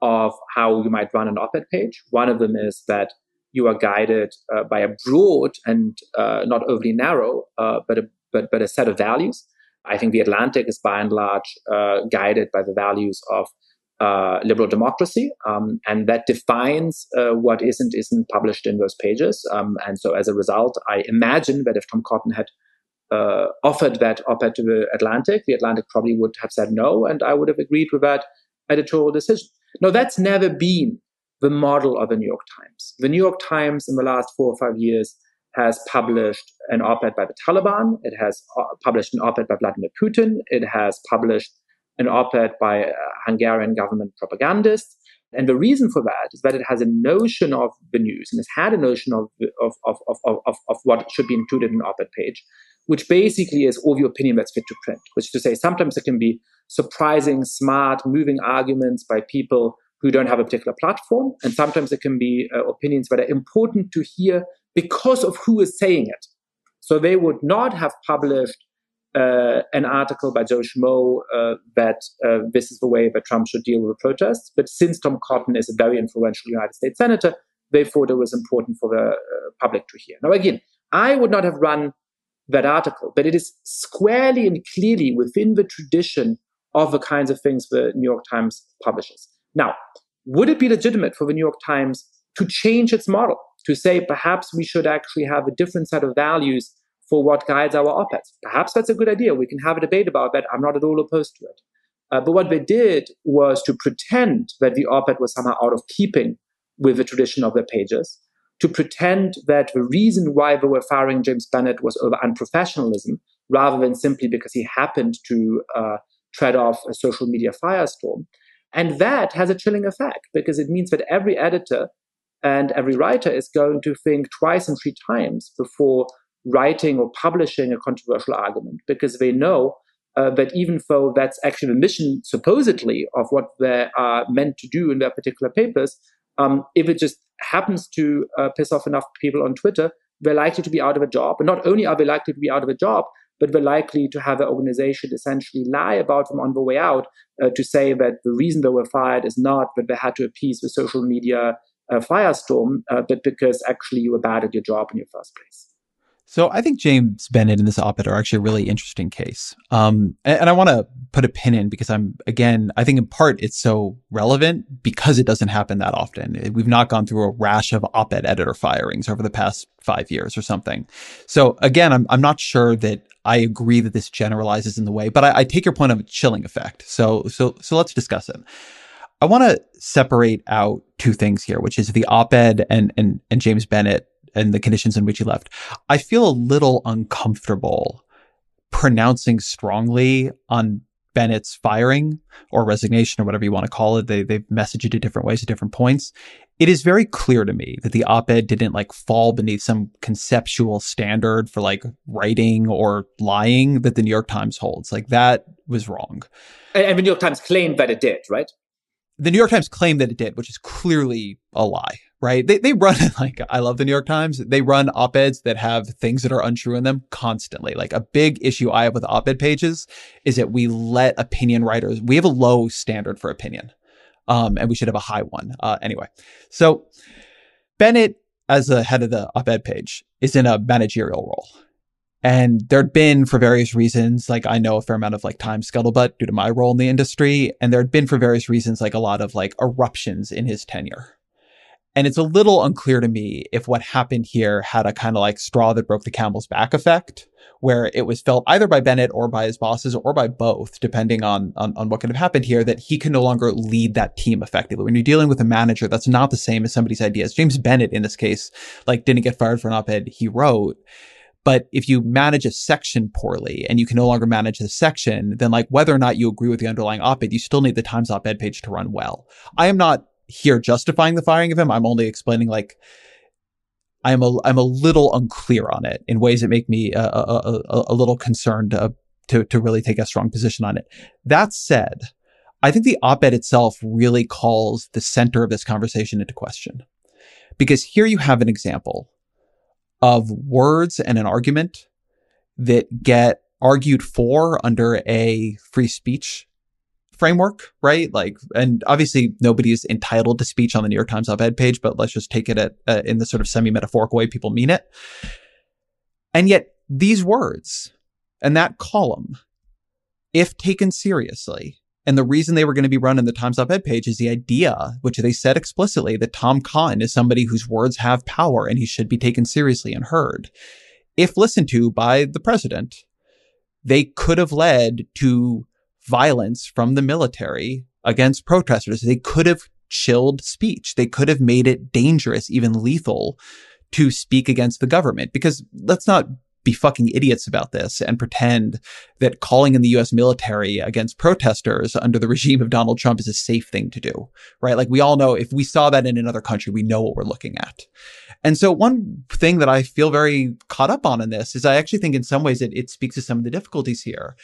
of how you might run an op-ed page. One of them is that you are guided uh, by a broad and uh, not overly narrow, uh, but a but but a set of values. I think the Atlantic is by and large uh, guided by the values of uh, liberal democracy, um, and that defines uh, what isn't isn't published in those pages. Um, and so, as a result, I imagine that if Tom Cotton had uh, offered that op-ed to the Atlantic, the Atlantic probably would have said no, and I would have agreed with that editorial decision. No, that's never been the model of the New York Times. The New York Times, in the last four or five years, has published an op-ed by the Taliban. It has uh, published an op-ed by Vladimir Putin. It has published an op-ed by a Hungarian government propagandist. And the reason for that is that it has a notion of the news and has had a notion of, of, of, of, of, of what should be included in an op-ed page, which basically is all the opinion that's fit to print, which is to say sometimes it can be surprising, smart, moving arguments by people who don't have a particular platform. And sometimes it can be uh, opinions that are important to hear because of who is saying it. So they would not have published uh, an article by Joe Schmo uh, that uh, this is the way that Trump should deal with protests. But since Tom Cotton is a very influential United States senator, they thought it was important for the uh, public to hear. Now, again, I would not have run that article, but it is squarely and clearly within the tradition of the kinds of things the New York Times publishes. Now, would it be legitimate for the New York Times to change its model, to say perhaps we should actually have a different set of values for what guides our op eds? Perhaps that's a good idea. We can have a debate about that. I'm not at all opposed to it. Uh, but what they did was to pretend that the op ed was somehow out of keeping with the tradition of their pages, to pretend that the reason why they were firing James Bennet was over unprofessionalism, rather than simply because he happened to uh, tread off a social media firestorm. And that has a chilling effect because it means that every editor and every writer is going to think twice and three times before writing or publishing a controversial argument because they know uh, that even though that's actually the mission supposedly of what they are meant to do in their particular papers, um, if it just happens to uh, piss off enough people on Twitter, they're likely to be out of a job. And not only are they likely to be out of a job, but they're likely to have the organization essentially lie about them on the way out uh, to say that the reason they were fired is not that they had to appease the social media uh, firestorm, uh, but because actually you were bad at your job in your first place. So I think James Bennet and this op-ed are actually a really interesting case. Um, and, and, I want to put a pin in because I'm, again, I think in part it's so relevant because it doesn't happen that often. We've not gone through a rash of op-ed editor firings over the past five years or something. So again, I'm, I'm not sure that I agree that this generalizes in the way, but I, I take your point of a chilling effect. So, so, so let's discuss it. I want to separate out two things here, which is the op-ed and, and, and James Bennet and the conditions in which he left. I feel a little uncomfortable pronouncing strongly on Bennet's firing or resignation or whatever you want to call it. They, they've messaged it in different ways at different points. It is very clear to me that the op-ed didn't like fall beneath some conceptual standard for like writing or lying that the New York Times holds. Like that was wrong. And, and the New York Times claimed that it did, right? The New York Times claimed that it did, which is clearly a lie right? They, they run like, I love the New York Times. They run op-eds that have things that are untrue in them constantly. Like a big issue I have with op-ed pages is that we let opinion writers, we have a low standard for opinion. Um, and we should have a high one. Uh, anyway, so Bennet, as the head of the op-ed page, is in a managerial role. And there'd been for various reasons, like I know a fair amount of like time scuttlebutt due to my role in the industry. And there'd been for various reasons, like a lot of like eruptions in his tenure and it's a little unclear to me if what happened here had a kind of like straw that broke the camel's back effect, where it was felt either by Bennet or by his bosses or by both, depending on, on, on what could have happened here, that he can no longer lead that team effectively. When you're dealing with a manager, that's not the same as somebody's ideas. James Bennet, in this case, like didn't get fired for an op-ed he wrote. But if you manage a section poorly and you can no longer manage the section, then like whether or not you agree with the underlying op-ed, you still need the Times op-ed page to run well. I am not here justifying the firing of him. I'm only explaining like I'm a I'm a little unclear on it in ways that make me a, a, a, a little concerned uh, to to really take a strong position on it. That said, I think the op-ed itself really calls the center of this conversation into question, because here you have an example of words and an argument that get argued for under a free speech framework, right? Like, and obviously nobody is entitled to speech on the New York Times op-ed page, but let's just take it at, uh, in the sort of semi-metaphorical way people mean it. And yet these words and that column, if taken seriously, and the reason they were going to be run in the Times op-ed page is the idea, which they said explicitly, that Tom Cotton is somebody whose words have power and he should be taken seriously and heard. If listened to by the president, they could have led to violence from the military against protesters. They could have chilled speech. They could have made it dangerous, even lethal to speak against the government because let's not be fucking idiots about this and pretend that calling in the US military against protesters under the regime of Donald Trump is a safe thing to do, right? Like we all know if we saw that in another country, we know what we're looking at. And so one thing that I feel very caught up on in this is I actually think in some ways it, it speaks to some of the difficulties here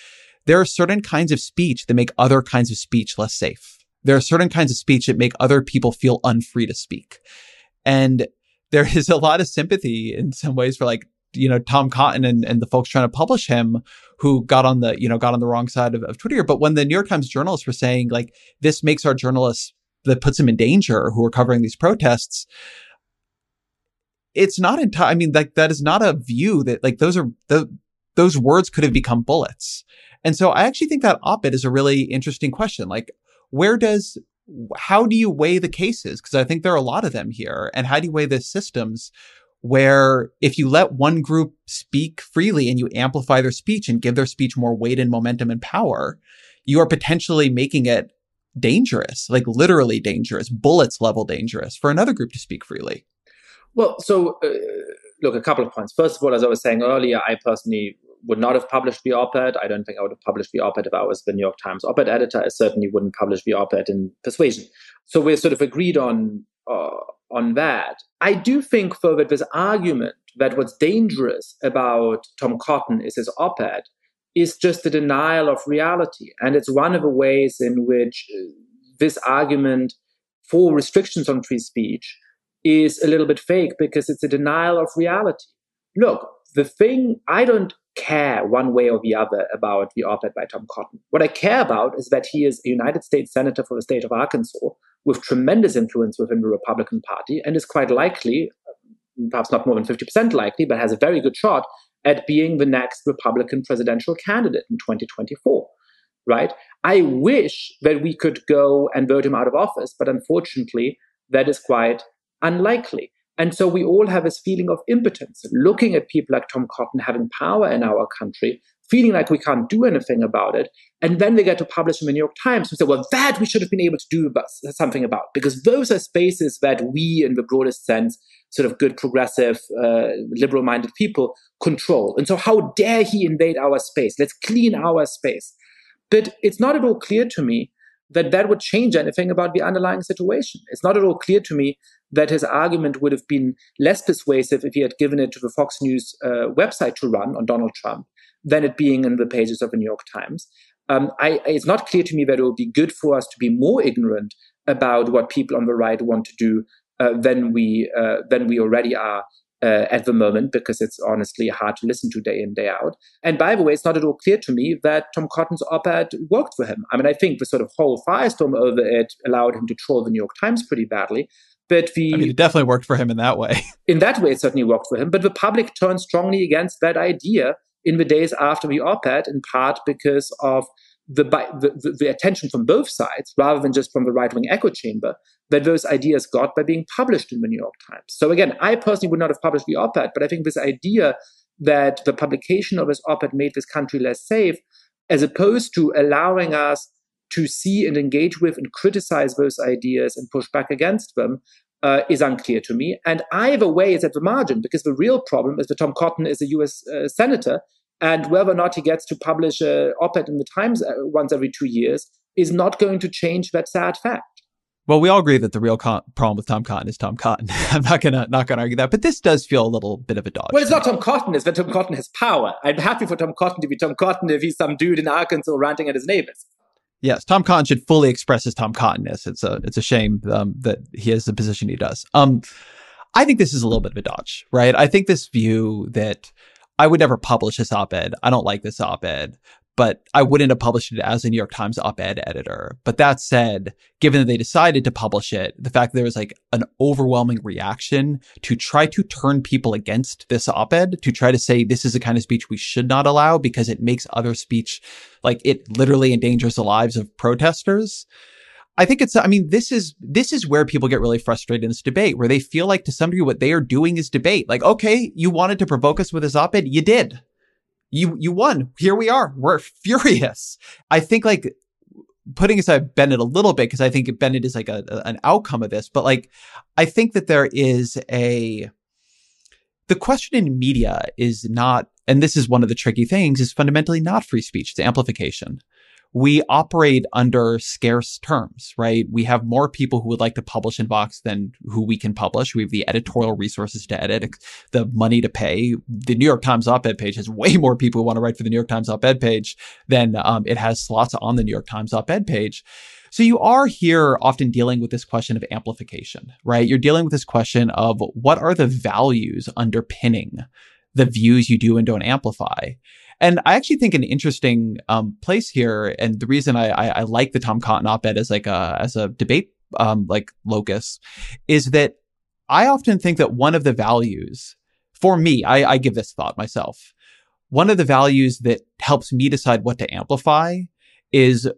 there are certain kinds of speech that make other kinds of speech less safe. There are certain kinds of speech that make other people feel unfree to speak. And there is a lot of sympathy in some ways for like, you know, Tom Cotton and, and the folks trying to publish him who got on the, you know, got on the wrong side of, of Twitter. But when the New York Times journalists were saying like, this makes our journalists that puts them in danger who are covering these protests, it's not entirely, I mean, like that is not a view that like those are the, those words could have become bullets. And so I actually think that op-ed is a really interesting question. Like, where does how do you weigh the cases? Because I think there are a lot of them here. And how do you weigh the systems where if you let one group speak freely and you amplify their speech and give their speech more weight and momentum and power, you are potentially making it dangerous, like literally dangerous, bullets level dangerous for another group to speak freely. Well, so uh, look, a couple of points. First of all, as I was saying earlier, I personally would not have published the op-ed. I don't think I would have published the op-ed if I was the New York Times op-ed editor. I certainly wouldn't publish the op-ed in Persuasion. So we're sort of agreed on uh, on that. I do think, though, that this argument that what's dangerous about Tom Cotton is his op-ed is just a denial of reality, and it's one of the ways in which uh, this argument for restrictions on free speech is a little bit fake because it's a denial of reality. Look, the thing I don't care one way or the other about the op ed by Tom Cotton. What I care about is that he is a United States Senator for the state of Arkansas with tremendous influence within the Republican Party and is quite likely, perhaps not more than 50% likely, but has a very good shot at being the next Republican presidential candidate in 2024. Right? I wish that we could go and vote him out of office, but unfortunately, that is quite unlikely. And so we all have this feeling of impotence, looking at people like Tom Cotton having power in our country, feeling like we can't do anything about it. And then they get to publish in the New York Times and say, well, that we should have been able to do something about, because those are spaces that we, in the broadest sense, sort of good, progressive, uh, liberal minded people control. And so, how dare he invade our space? Let's clean our space. But it's not at all clear to me that that would change anything about the underlying situation. It's not at all clear to me that his argument would have been less persuasive if he had given it to the Fox News uh, website to run on Donald Trump than it being in the pages of the New York Times. Um, I, it's not clear to me that it would be good for us to be more ignorant about what people on the right want to do uh, than we uh, than we already are uh, at the moment, because it's honestly hard to listen to day in day out. And by the way, it's not at all clear to me that Tom Cotton's op-ed worked for him. I mean, I think the sort of whole firestorm over it allowed him to troll the New York Times pretty badly. But the I mean, it definitely worked for him in that way. in that way, it certainly worked for him. But the public turned strongly against that idea in the days after the op-ed, in part because of the, the, the attention from both sides, rather than just from the right-wing echo chamber, that those ideas got by being published in the New York Times. So again, I personally would not have published the op-ed, but I think this idea that the publication of this op-ed made this country less safe, as opposed to allowing us to see and engage with and criticize those ideas and push back against them uh, is unclear to me. And either way is at the margin because the real problem is that Tom Cotton is a US uh, senator and whether or not he gets to publish an op-ed in the Times uh, once every two years is not going to change that sad fact. Well, we all agree that the real con- problem with Tom Cotton is Tom Cotton. I'm not gonna not gonna argue that, but this does feel a little bit of a dodge. Well, it's not Tom Cotton; it's that Tom Cotton has power. I'm happy for Tom Cotton to be Tom Cotton if he's some dude in Arkansas ranting at his neighbors. Yes, Tom Cotton should fully express his Tom Cottonness. It's a it's a shame um, that he has the position he does. Um, I think this is a little bit of a dodge, right? I think this view that I would never publish this op-ed. I don't like this op-ed but I wouldn't have published it as a New York Times op-ed editor. But that said, given that they decided to publish it, the fact that there was like an overwhelming reaction to try to turn people against this op-ed, to try to say this is the kind of speech we should not allow because it makes other speech like it literally endangers the lives of protesters. I think it's, I mean, this is, this is where people get really frustrated in this debate, where they feel like to some degree what they are doing is debate. Like, okay, you wanted to provoke us with this op-ed, you did you you won. Here we are. We're furious. I think like putting aside Bennet a little bit because I think Bennet is like a, a, an outcome of this, but like I think that there is a the question in media is not, and this is one of the tricky things, is fundamentally not free speech. It's amplification we operate under scarce terms, right? We have more people who would like to publish in Vox than who we can publish. We have the editorial resources to edit, the money to pay. The New York Times op-ed page has way more people who want to write for the New York Times op-ed page than um, it has slots on the New York Times op-ed page. So you are here often dealing with this question of amplification, right? You're dealing with this question of what are the values underpinning the views you do and don't amplify. And I actually think an interesting um, place here, and the reason I, I, I, like the Tom Cotton op-ed as like a as a debate um, like locus, is that I often think that one of the values for me, I, I give this thought myself. One of the values that helps me decide what to amplify is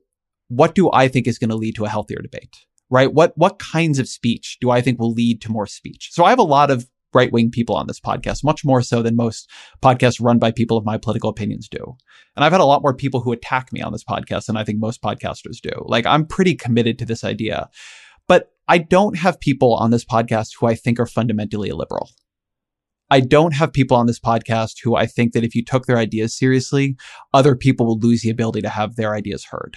what do I think is going to lead to a healthier debate right? What what kinds of speech do I think will lead to more speech? So I have a lot of right wing people on this podcast, much more so than most podcasts run by people of my political opinions do. And I've had a lot more people who attack me on this podcast than I think most podcasters do. Like I'm pretty committed to this idea. But I don't have people on this podcast who I think are fundamentally illiberal. I don't have people on this podcast who I think that if you took their ideas seriously, other people will lose the ability to have their ideas heard.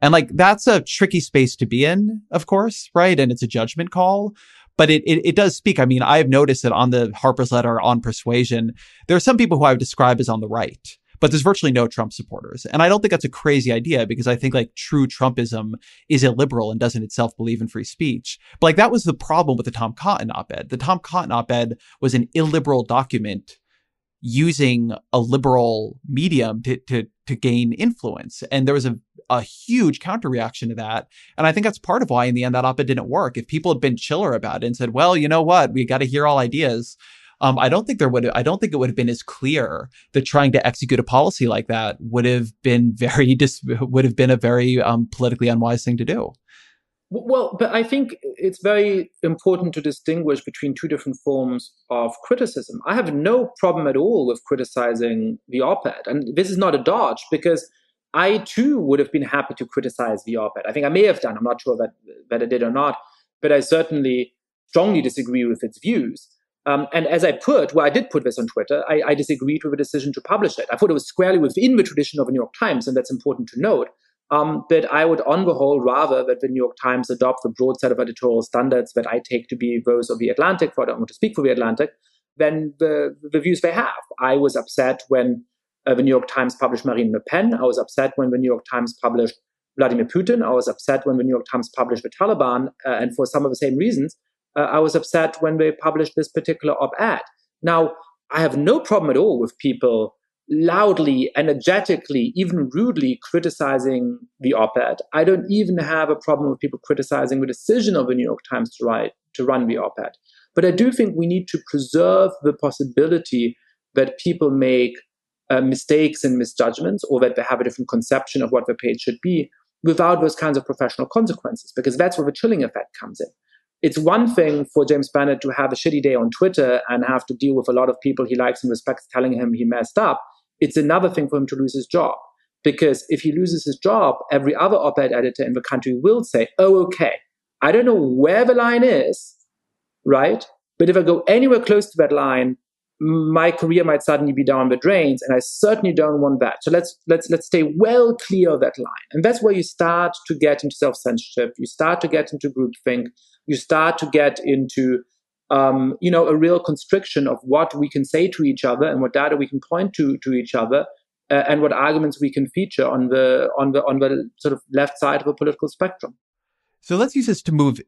And like that's a tricky space to be in, of course, right? And it's a judgment call but it, it, it does speak. I mean, I've noticed that on the Harper's letter on persuasion, there are some people who I would describe as on the right, but there's virtually no Trump supporters. And I don't think that's a crazy idea because I think like true Trumpism is illiberal and doesn't itself believe in free speech. But like that was the problem with the Tom Cotton op-ed. The Tom Cotton op-ed was an illiberal document using a liberal medium to, to, to gain influence. And there was a, a huge counter reaction to that. And I think that's part of why in the end that op-ed didn't work. If people had been chiller about it and said, well, you know what, we got to hear all ideas. Um, I don't think there would. I don't think it would have been as clear that trying to execute a policy like that would have been very dis- would have been a very um, politically unwise thing to do. Well, but I think it's very important to distinguish between two different forms of criticism. I have no problem at all with criticizing the op ed. And this is not a dodge because I too would have been happy to criticize the op ed. I think I may have done, I'm not sure that, that I did or not, but I certainly strongly disagree with its views. Um, and as I put, well, I did put this on Twitter, I, I disagreed with the decision to publish it. I thought it was squarely within the tradition of the New York Times, and that's important to note. Um, but I would, on the whole, rather that the New York Times adopt the broad set of editorial standards that I take to be those of the Atlantic, for I don't want to speak for the Atlantic, than the, the views they have. I was upset when uh, the New York Times published Marine Le Pen. I was upset when the New York Times published Vladimir Putin. I was upset when the New York Times published the Taliban. Uh, and for some of the same reasons, uh, I was upset when they published this particular op ed. Now, I have no problem at all with people loudly, energetically, even rudely criticizing the op-ed. I don't even have a problem with people criticizing the decision of the New York Times to write to run the op-ed. But I do think we need to preserve the possibility that people make uh, mistakes and misjudgments, or that they have a different conception of what the page should be, without those kinds of professional consequences, because that's where the chilling effect comes in. It's one thing for James Bennet to have a shitty day on Twitter and have to deal with a lot of people he likes and respects telling him he messed up it's another thing for him to lose his job. Because if he loses his job, every other op ed editor in the country will say, oh, okay, I don't know where the line is, right? But if I go anywhere close to that line, my career might suddenly be down the drains, and I certainly don't want that. So let's let's let's stay well clear of that line, and that's where you start to get into self censorship. You start to get into groupthink. You start to get into um, you know, a real constriction of what we can say to each other and what data we can point to to each other, uh, and what arguments we can feature on the on the on the sort of left side of a political spectrum. So let's use this to move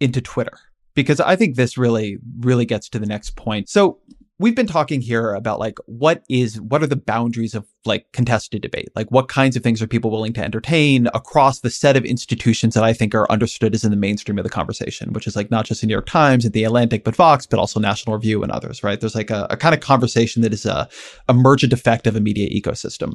into Twitter because I think this really really gets to the next point. So we've been talking here about like what is what are the boundaries of like contested debate? Like what kinds of things are people willing to entertain across the set of institutions that i think are understood as in the mainstream of the conversation which is like not just the new york times and the atlantic but vox but also national review and others right? There's like a, a kind of conversation that is a emergent effect of a media ecosystem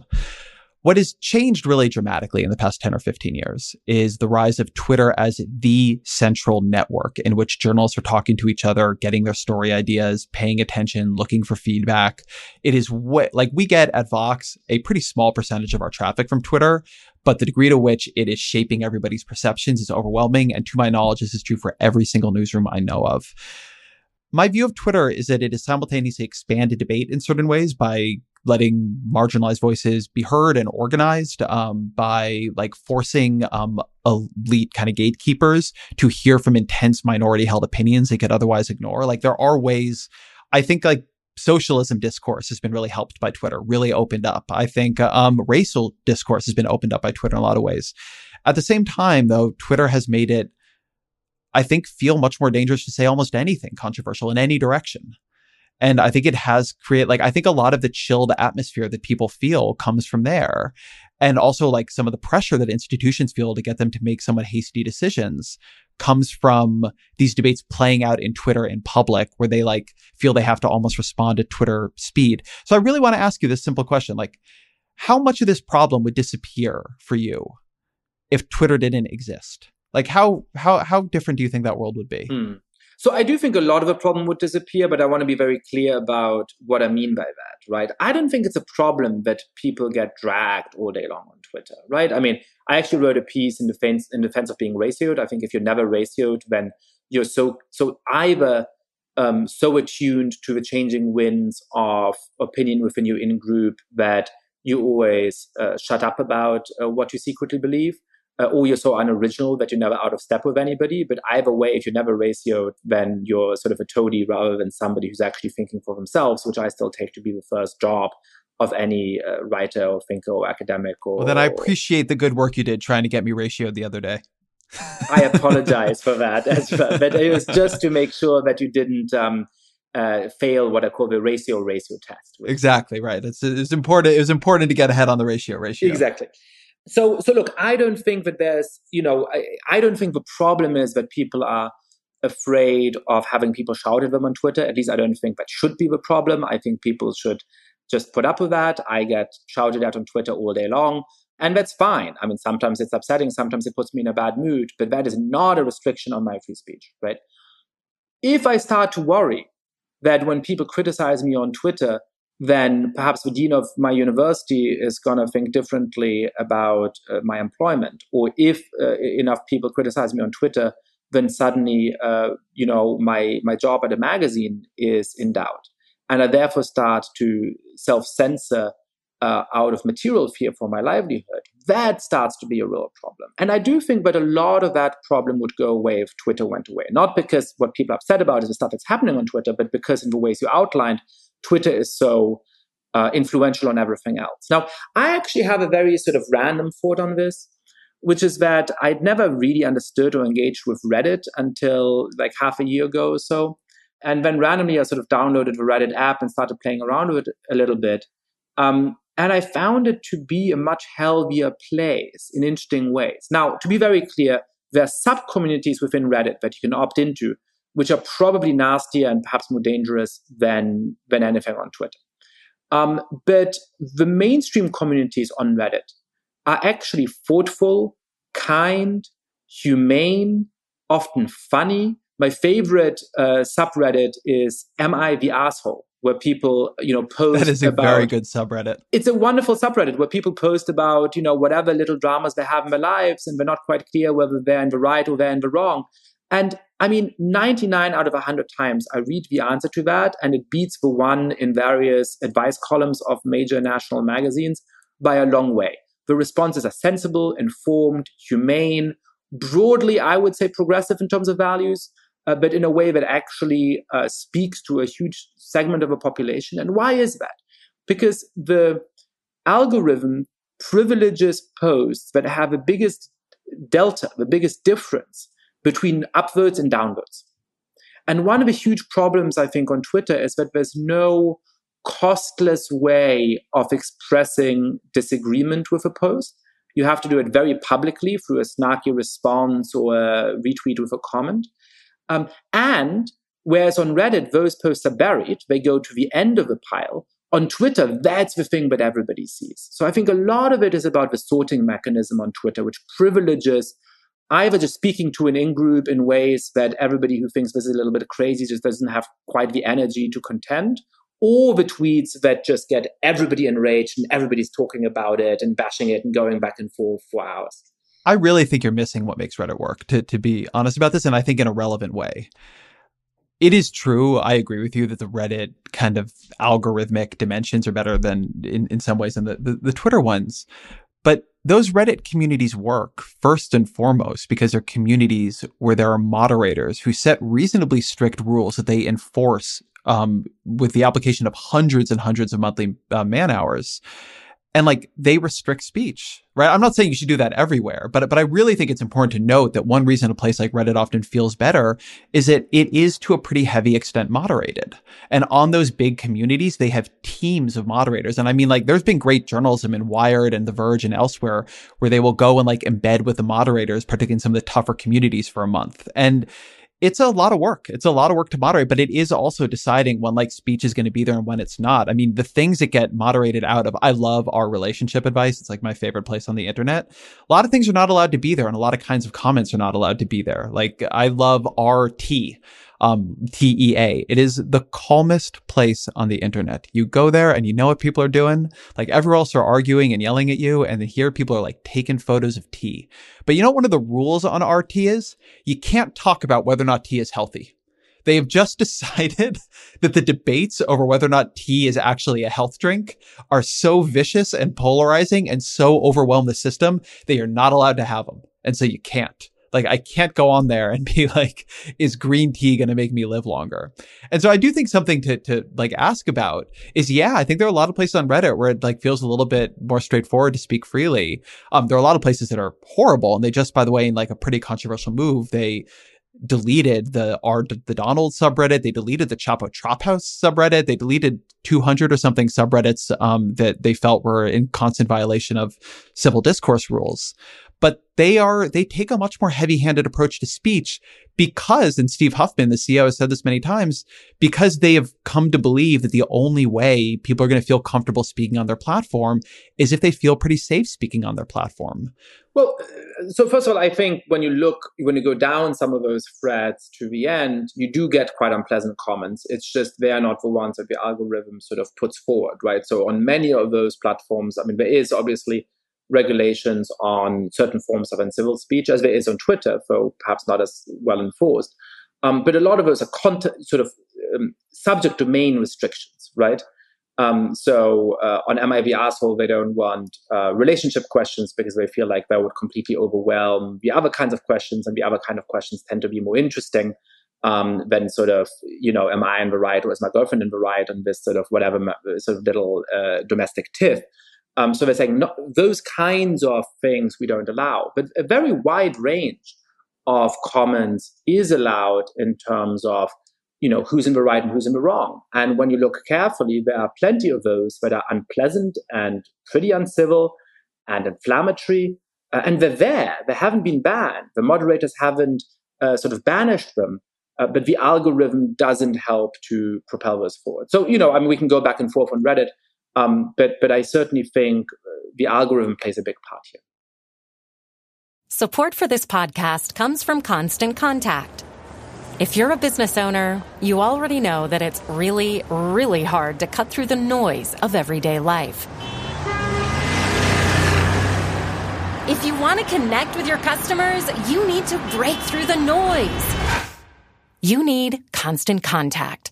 what has changed really dramatically in the past 10 or 15 years is the rise of Twitter as the central network in which journalists are talking to each other, getting their story ideas, paying attention, looking for feedback. It is what, like we get at Vox a pretty small percentage of our traffic from Twitter, but the degree to which it is shaping everybody's perceptions is overwhelming. And to my knowledge, this is true for every single newsroom I know of. My view of Twitter is that it has simultaneously expanded debate in certain ways by letting marginalized voices be heard and organized um, by like forcing um, elite kind of gatekeepers to hear from intense minority held opinions they could otherwise ignore. Like there are ways, I think like socialism discourse has been really helped by Twitter, really opened up. I think um, racial discourse has been opened up by Twitter in a lot of ways. At the same time, though, Twitter has made it, I think, feel much more dangerous to say almost anything controversial in any direction. And I think it has created, like, I think a lot of the chilled atmosphere that people feel comes from there. And also, like, some of the pressure that institutions feel to get them to make somewhat hasty decisions comes from these debates playing out in Twitter in public where they like feel they have to almost respond to Twitter speed. So I really want to ask you this simple question like, how much of this problem would disappear for you if Twitter didn't exist? Like how how how different do you think that world would be? Hmm. So I do think a lot of the problem would disappear, but I want to be very clear about what I mean by that, right? I don't think it's a problem that people get dragged all day long on Twitter, right? I mean, I actually wrote a piece in defense in defense of being ratioed. I think if you're never ratioed, then you're so so either um, so attuned to the changing winds of opinion within your in group that you always uh, shut up about uh, what you secretly believe, uh, or you're so unoriginal that you're never out of step with anybody. But either way, if you're never ratioed, then you're sort of a toady rather than somebody who's actually thinking for themselves, which I still take to be the first job of any uh, writer or thinker or academic. Or, well, then I appreciate the good work you did trying to get me ratioed the other day. I apologize for that as well, but it was just to make sure that you didn't um, uh, fail what I call the ratio ratio test. Exactly right. It's it's important. It was important to get ahead on the ratio ratio. Exactly so so look i don't think that there's you know I, I don't think the problem is that people are afraid of having people shout at them on twitter. At least i don't think that should be the problem. I think people should just put up with that. I get shouted at on twitter all day long and that's fine. I mean sometimes it's upsetting sometimes it puts me in a bad mood but that is not a restriction on my free speech right? If i start to worry that when people criticize me on twitter then perhaps the dean of my university is going to think differently about uh, my employment. Or if uh, enough people criticize me on Twitter, then suddenly, uh, you know, my, my job at a magazine is in doubt. And I therefore start to self censor uh, out of material fear for my livelihood. That starts to be a real problem. And I do think that a lot of that problem would go away if Twitter went away. Not because what people are upset about is the stuff that's happening on Twitter, but because in the ways you outlined, Twitter is so uh, influential on everything else. Now, I actually have a very sort of random thought on this, which is that I'd never really understood or engaged with Reddit until like half a year ago or so. And then randomly, I sort of downloaded the Reddit app and started playing around with it a little bit. Um, and I found it to be a much healthier place in interesting ways. Now, to be very clear, there are sub communities within Reddit that you can opt into which are probably nastier and perhaps more dangerous than, than anything on Twitter. Um, but the mainstream communities on Reddit are actually thoughtful, kind, humane, often funny. My favorite uh, subreddit is "Am I the asshole?" where people you know post that is a about, very good subreddit it's a wonderful subreddit where people post about you know whatever little dramas they have in their lives and they're not quite clear whether they're in the right or they're in the wrong and I mean, 99 out of 100 times I read the answer to that, and it beats the one in various advice columns of major national magazines by a long way. The responses are sensible, informed, humane, broadly, I would say progressive in terms of values, uh, but in a way that actually uh, speaks to a huge segment of a population. And why is that? Because the algorithm privileges posts that have the biggest delta, the biggest difference between upwards and downwards. And one of the huge problems, I think, on Twitter is that there's no costless way of expressing disagreement with a post. You have to do it very publicly through a snarky response or a retweet with a comment. Um, and whereas on Reddit, those posts are buried, they go to the end of the pile. On Twitter, that's the thing that everybody sees. So I think a lot of it is about the sorting mechanism on Twitter, which privileges either just speaking to an in group in ways that everybody who thinks this is a little bit crazy just doesn't have quite the energy to contend, or the tweets that just get everybody enraged and everybody's talking about it and bashing it and going back and forth for hours. I really think you're missing what makes Reddit work, to, to be honest about this, and I think in a relevant way. It is true. I agree with you that the Reddit kind of algorithmic dimensions are better than in, in some ways than the, the, the Twitter ones. But those Reddit communities work first and foremost because they're communities where there are moderators who set reasonably strict rules that they enforce um, with the application of hundreds and hundreds of monthly uh, man hours and like they restrict speech, right? I'm not saying you should do that everywhere, but but I really think it's important to note that one reason a place like Reddit often feels better is that it is to a pretty heavy extent moderated. And on those big communities, they have teams of moderators. And I mean, like, there's been great journalism in Wired and The Verge and elsewhere where they will go and like embed with the moderators, particularly in some of the tougher communities for a month. And it's a lot of work. It's a lot of work to moderate, but it is also deciding when like speech is going to be there and when it's not. I mean, the things that get moderated out of, I love our relationship advice. It's like my favorite place on the internet. A lot of things are not allowed to be there and a lot of kinds of comments are not allowed to be there. Like I love RT um, TEA. It is the calmest place on the internet. You go there and you know what people are doing. Like everywhere else are arguing and yelling at you. And here people are like taking photos of tea. But you know, one of the rules on RT is you can't talk about whether or not tea is healthy. They have just decided that the debates over whether or not tea is actually a health drink are so vicious and polarizing and so overwhelm the system that you're not allowed to have them. And so you can't. Like I can't go on there and be like, is green tea going to make me live longer? And so I do think something to, to like ask about is, yeah, I think there are a lot of places on Reddit where it like feels a little bit more straightforward to speak freely. Um, there are a lot of places that are horrible. And they just, by the way, in like a pretty controversial move, they deleted the R the Donald subreddit. They deleted the Chapo Trap House subreddit. They deleted 200 or something subreddits um, that they felt were in constant violation of civil discourse rules but they are they take a much more heavy-handed approach to speech because and Steve Huffman the CEO has said this many times because they have come to believe that the only way people are going to feel comfortable speaking on their platform is if they feel pretty safe speaking on their platform. Well, so first of all, I think when you look, when you go down some of those threads to the end, you do get quite unpleasant comments. It's just they are not the ones that the algorithm sort of puts forward, right? So on many of those platforms, I mean, there is obviously regulations on certain forms of uncivil speech, as there is on Twitter, though perhaps not as well enforced. Um, but a lot of those are content, sort of um, subject domain restrictions, right? Um, so uh, on the Asshole, they don't want uh, relationship questions because they feel like that would completely overwhelm the other kinds of questions, and the other kind of questions tend to be more interesting um, than sort of, you know, am I in the right or is my girlfriend in the right on this sort of whatever sort of little uh, domestic tiff. Um, so they're saying those kinds of things we don't allow, but a very wide range of comments is allowed in terms of you know who's in the right and who's in the wrong. And when you look carefully, there are plenty of those that are unpleasant and pretty uncivil and inflammatory, uh, and they're there. They haven't been banned. The moderators haven't uh, sort of banished them. Uh, but the algorithm doesn't help to propel those forward. So, you know, I mean, we can go back and forth on Reddit um, but but I certainly think uh, the algorithm plays a big part here. Support for this podcast comes from Constant Contact. If you're a business owner, you already know that it's really, really hard to cut through the noise of everyday life. If you want to connect with your customers, you need to break through the noise. You need Constant Contact.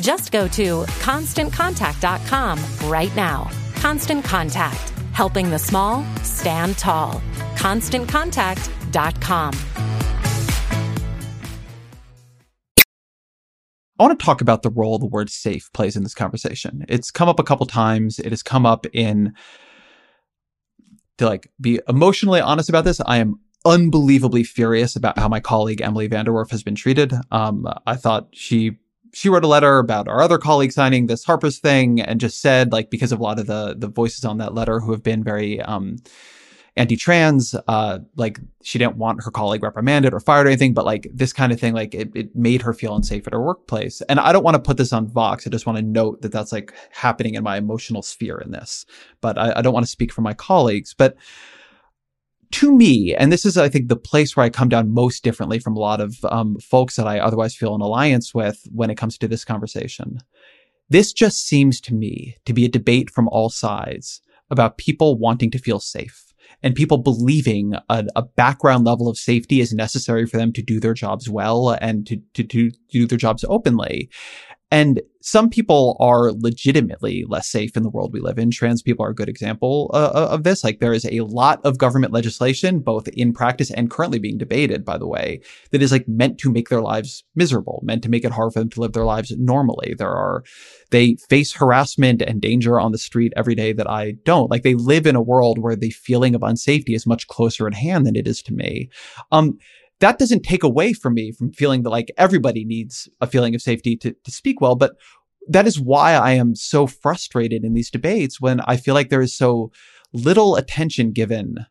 Just go to constantcontact.com right now. Constant Contact, helping the small stand tall. ConstantContact.com. I want to talk about the role the word safe plays in this conversation. It's come up a couple times. It has come up in to like be emotionally honest about this. I am unbelievably furious about how my colleague Emily VanDerWerff has been treated. Um, I thought she she wrote a letter about our other colleague signing this Harper's thing and just said like because of a lot of the the voices on that letter who have been very um anti-trans uh like she didn't want her colleague reprimanded or fired or anything but like this kind of thing like it, it made her feel unsafe at her workplace. And i don't want to put this on vox. I just want to note that that's like happening in my emotional sphere in this but i, I don't want to speak for my colleagues. But to me, and this is, I think, the place where I come down most differently from a lot of um, folks that I otherwise feel an alliance with when it comes to this conversation. This just seems to me to be a debate from all sides about people wanting to feel safe and people believing a, a, background level of safety is necessary for them to do their jobs well and to, to, to do their jobs openly. And some people are legitimately less safe in the world we live in. Trans people are a good example uh, uh, of this. Like there is a lot of government legislation, both in practice and currently being debated, by the way, that is like meant to make their lives miserable, meant to make it hard for them to live their lives normally. There are, they face harassment and danger on the street every day that I don't. Like they live in a world where the feeling of unsafety is much closer at hand than it is to me. Um, that doesn't take away from me from feeling that like everybody needs a feeling of safety to, to speak well. But that is why I am so frustrated in these debates when I feel like there is so little attention given.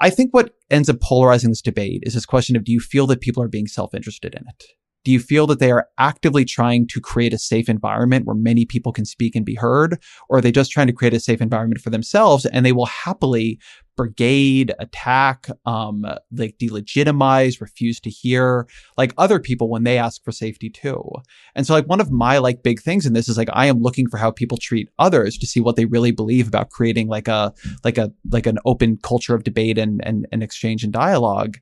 I think what ends up polarizing this debate is this question of do you feel that people are being self interested in it? Do you feel that they are actively trying to create a safe environment where many people can speak and be heard? Or are they just trying to create a safe environment for themselves and they will happily brigade, attack, um, like delegitimize, refuse to hear like other people when they ask for safety too. And so like one of my like big things in this is like I am looking for how people treat others to see what they really believe about creating like a like a like an open culture of debate and and, and exchange and dialogue.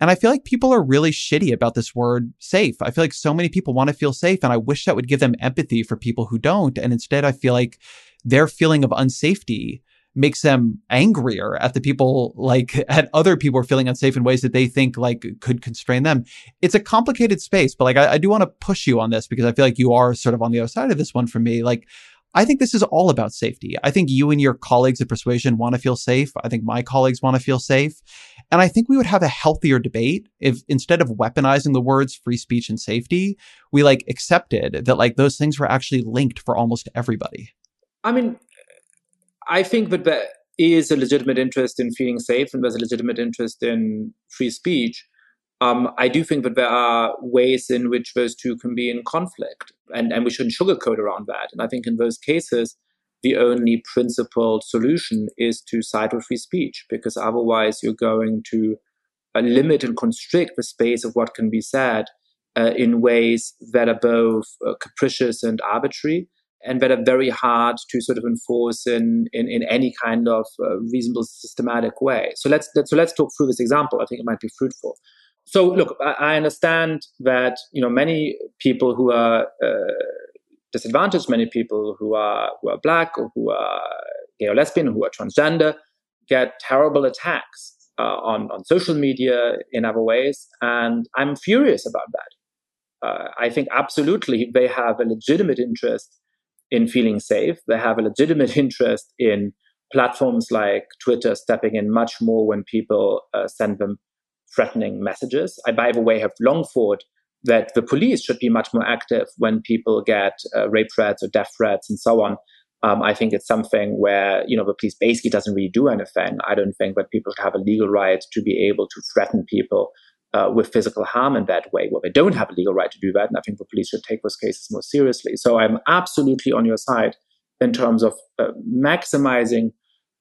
And I feel like people are really shitty about this word safe. I feel like so many people want to feel safe and I wish that would give them empathy for people who don't. And instead I feel like their feeling of unsafety makes them angrier at the people like at other people are feeling unsafe in ways that they think like could constrain them. It's a complicated space, but like I, I do want to push you on this because I feel like you are sort of on the other side of this one for me. Like I think this is all about safety. I think you and your colleagues at Persuasion want to feel safe. I think my colleagues want to feel safe. And I think we would have a healthier debate if instead of weaponizing the words free speech and safety, we like accepted that like those things were actually linked for almost everybody. I mean, I think that there is a legitimate interest in feeling safe and there's a legitimate interest in free speech. Um, I do think that there are ways in which those two can be in conflict, and, and we shouldn't sugarcoat around that. And I think in those cases, the only principled solution is to side with free speech, because otherwise you're going to uh, limit and constrict the space of what can be said uh, in ways that are both uh, capricious and arbitrary, and that are very hard to sort of enforce in in, in any kind of uh, reasonable systematic way. So let's, let's so let's talk through this example. I think it might be fruitful so look, I, I, understand that you know many people who are uh, disadvantaged, many people who are who are black or who are gay or lesbian, who are transgender, get terrible attacks uh, on on social media in other ways, and I'm furious about that. Uh, I think absolutely they have a legitimate interest in feeling safe. They have a legitimate interest in platforms like Twitter stepping in much more when people uh, send them threatening messages. I, by the way, have long thought that the police should be much more active when people get uh, rape threats or death threats and so on. Um, I think it's something where you know the police basically doesn't really do anything. I don't think that people should have a legal right to be able to threaten people uh, with physical harm in that way. where they don't have a legal right to do that, and I think the police should take those cases more seriously. So I'm absolutely on your side in terms of uh, maximizing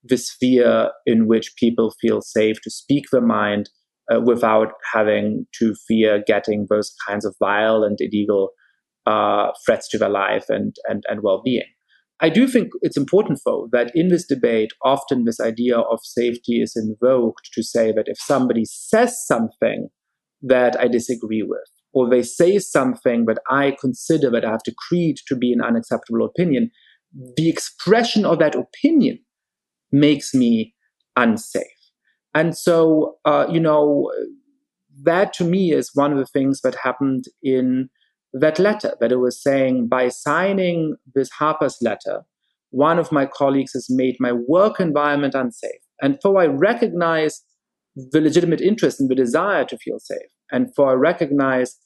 the sphere in which people feel safe to speak their mind uh, without having to fear getting those kinds of vile and illegal uh, threats to their life and, and, and well being. I do think it's important, though, that in this debate, often this idea of safety is invoked to say that if somebody says something that I disagree with, or they say something that I consider that I have decreed to be an unacceptable opinion, the expression of that opinion makes me unsafe. And so, uh, you know, that to me is one of the things that happened in that letter, that it was saying by signing this Harper's letter, one of my colleagues has made my work environment unsafe. And for I recognize the legitimate interest and the desire to feel safe, and for I recognize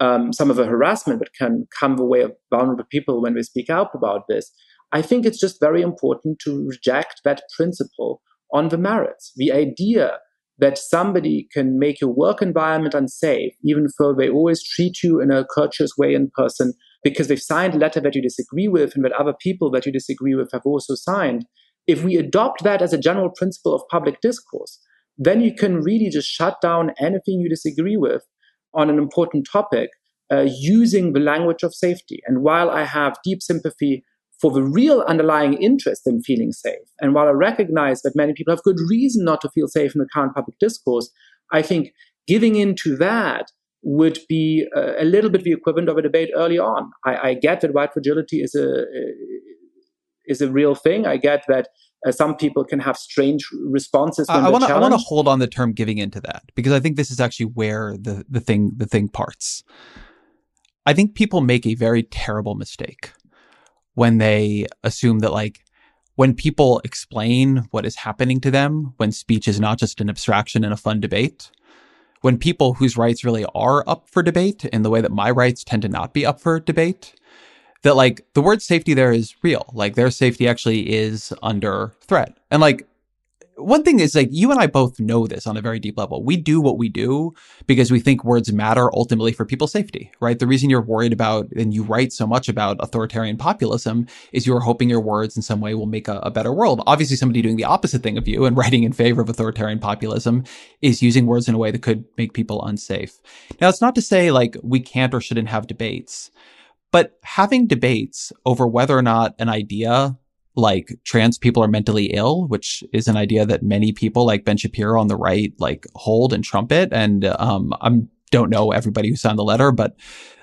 um, some of the harassment that can come the way of vulnerable people when they speak out about this, I think it's just very important to reject that principle on the merits. The idea that somebody can make your work environment unsafe, even though they always treat you in a courteous way in person, because they've signed a letter that you disagree with and that other people that you disagree with have also signed. If we adopt that as a general principle of public discourse, then you can really just shut down anything you disagree with on an important topic uh, using the language of safety. And while I have deep sympathy for the real underlying interest in feeling safe. And while I recognize that many people have good reason not to feel safe in the current public discourse, I think giving in to that would be a, a, little bit the equivalent of a debate early on. I, I, get that white fragility is a is a real thing. I get that uh, some people can have strange responses. I want to I want to hold on the term giving into that because I think this is actually where the the thing the thing parts. I think people make a very terrible mistake when they assume that like when people explain what is happening to them, when speech is not just an abstraction and a fun debate, when people whose rights really are up for debate in the way that my rights tend to not be up for debate, that like the word safety there is real. Like their safety actually is under threat. And like one thing is like you and I both know this on a very deep level. We do what we do because we think words matter ultimately for people's safety, right? The reason you're worried about and you write so much about authoritarian populism is you're hoping your words in some way will make a, a, better world. Obviously, somebody doing the opposite thing of you and writing in favor of authoritarian populism is using words in a way that could make people unsafe. Now, it's not to say like we can't or shouldn't have debates, but having debates over whether or not an idea like trans people are mentally ill, which is an idea that many people like Ben Shapiro on the right like hold and trumpet. And um, I don't know everybody who signed the letter, but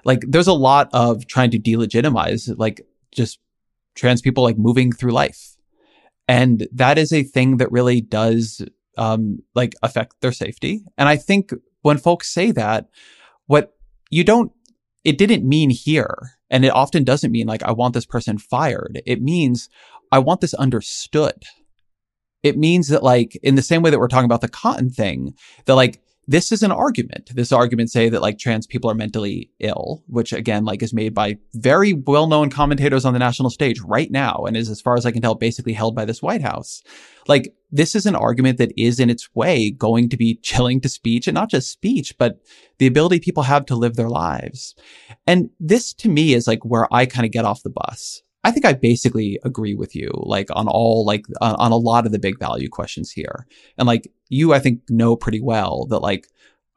like there's a lot of trying to delegitimize like just trans people like moving through life. And that is a thing that really does um, like affect their safety. And I think when folks say that, what you don't, it didn't mean here. And it often doesn't mean like, I want this person fired. It means I want this understood. It means that like in the same way that we're talking about the cotton thing, that like this is an argument. This argument say that like trans people are mentally ill, which again like is made by very well-known commentators on the national stage right now and is as far as I can tell basically held by this White House. Like this is an argument that is in its way going to be chilling to speech and not just speech, but the ability people have to live their lives. And this to me is like where I kind of get off the bus. I think I basically agree with you, like on all, like on, on a lot of the big value questions here. And like you, I think know pretty well that like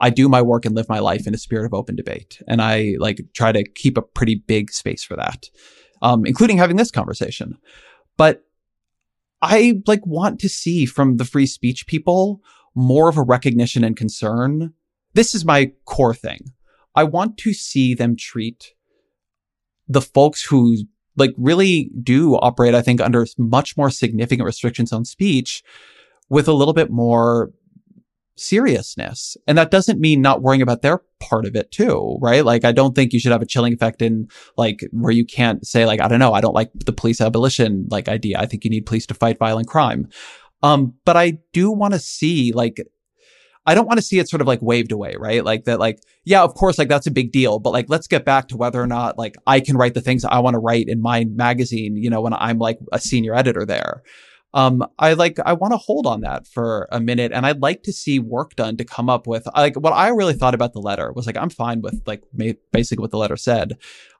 I do my work and live my life in a spirit of open debate. And I like try to keep a pretty big space for that, um, including having this conversation. But I like want to see from the free speech people more of a recognition and concern. This is my core thing. I want to see them treat the folks who like really do operate, I think, under much more significant restrictions on speech with a little bit more seriousness. And that doesn't mean not worrying about their part of it too, right? Like, I don't think you should have a chilling effect in like where you can't say like, I don't know, I don't like the police abolition like idea. I think you need police to fight violent crime. Um, but I do want to see like I don't want to see it sort of like waved away, right? Like that, like, yeah, of course, like that's a big deal, but like, let's get back to whether or not like I can write the things I want to write in my magazine, you know, when I'm like a senior editor there. Um, I like, I want to hold on that for a minute and I'd like to see work done to come up with like what I really thought about the letter was like, I'm fine with like basically what the letter said.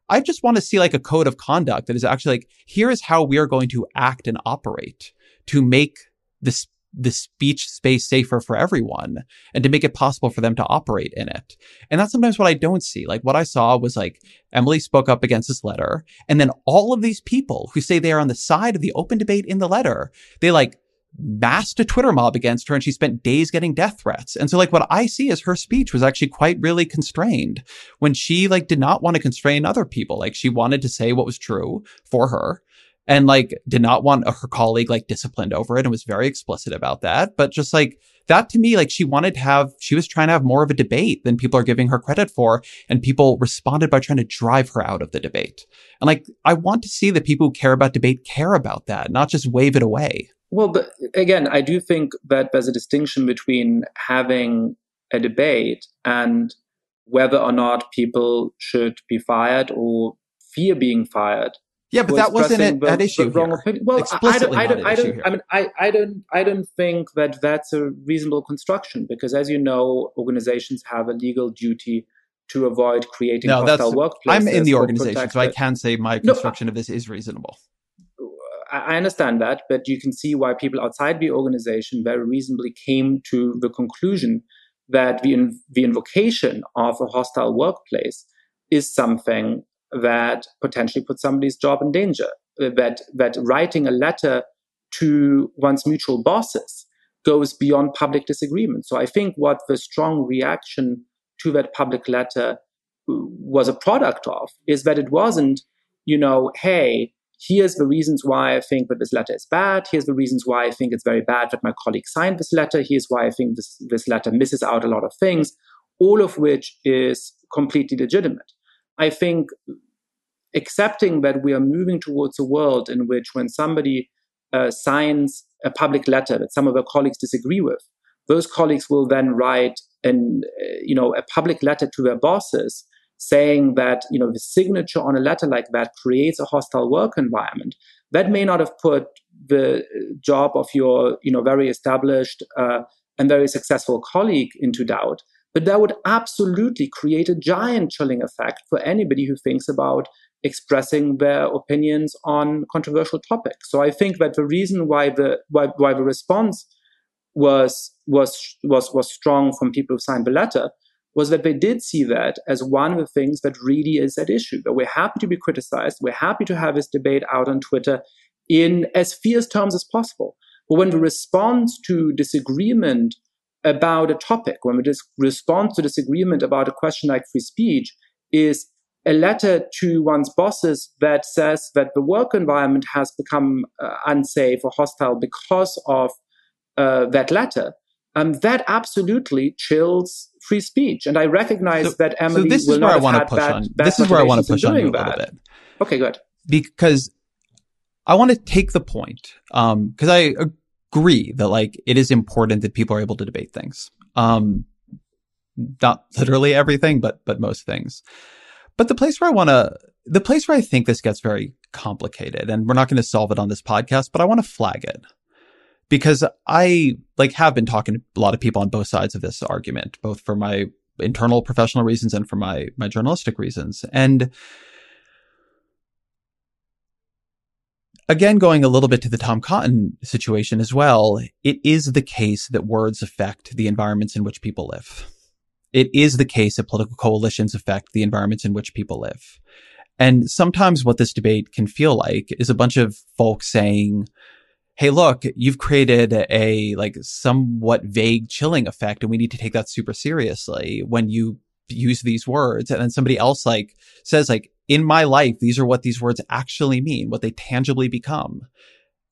I just want to see like a code of conduct that is actually like, here is how we are going to act and operate to make this the speech space safer for everyone and to make it possible for them to operate in it. And that's sometimes what I don't see. Like what I saw was like Emily spoke up against this letter and then all of these people who say they are on the side of the open debate in the letter, they like massed a Twitter mob against her and she spent days getting death threats. And so like what I see is her speech was actually quite really constrained when she like did not want to constrain other people. Like she wanted to say what was true for her and like did not want her colleague like disciplined over it and was very explicit about that. But just like that to me, like she wanted to have, she was trying to have more of a debate than people are giving her credit for. And people responded by trying to drive her out of the debate. And like, I want to see the people who care about debate care about that, not just wave it away. Well, but again, I do think that there's a distinction between having a debate and whether or not people should be fired or fear being fired. Yeah, but that wasn't it, the, issue. wrong opinion. Well, I don't, I don't, I don't, I mean, I, I don't, I don't think that that's a reasonable construction because, as you know, organizations have a legal duty to avoid creating no, hostile that's, workplaces. I'm in the organization, so I can say my construction no, of this is reasonable. I understand that, but you can see why people outside the organization very reasonably came to the conclusion that the, in, the invocation of a hostile workplace is something that potentially puts somebody's job in danger. Uh, that that writing a letter to one's mutual bosses goes beyond public disagreement. So I think what the strong reaction to that public letter was a product of is that it wasn't, you know, hey, here's the reasons why I think that this letter is bad. Here's the reasons why I think it's very bad that my colleague signed this letter. Here's why I think this, this letter misses out a lot of things, all of which is completely legitimate. I think accepting that we are moving towards a world in which when somebody uh, signs a public letter that some of their colleagues disagree with, those colleagues will then write an, uh, you know, a public letter to their bosses saying that you know the signature on a letter like that creates a hostile work environment. That may not have put the job of your you know very established uh, and very successful colleague into doubt but that would absolutely create a giant chilling effect for anybody who thinks about expressing their opinions on controversial topics so i think that the reason why the why, why the response was was was was strong from people who signed the letter was that they did see that as one of the things that really is at issue. That we're happy to be criticized, we're happy to have this debate out on Twitter in as fierce terms as possible. But when the response to disagreement about a topic, when we dis- respond to disagreement about a question like free speech, is a letter to one's bosses that says that the work environment has become uh, unsafe or hostile because of uh, that letter, um, that absolutely chills free speech. And I recognize so, that Emily so this is where I want to push on. This is where I want to push on you a little that. bit. Okay, good. Because I want to take the point, um, because I agree that like it is important that people are able to debate things. Um, not literally everything, but but most things. But the place where I want to, the place where I think this gets very complicated, and we're not going to solve it on this podcast, but I want to flag it because I like have been talking to a lot of people on both sides of this argument, both for my internal professional reasons and for my my journalistic reasons. And again, going a little bit to the Tom Cotton situation as well, it is the case that words affect the environments in which people live. It is the case that political coalitions affect the environments in which people live. And sometimes what this debate can feel like is a bunch of folks saying, hey, look, you've created a like somewhat vague chilling effect and we need to take that super seriously when you use these words. And then somebody else like says like, in my life, these are what these words actually mean, what they tangibly become.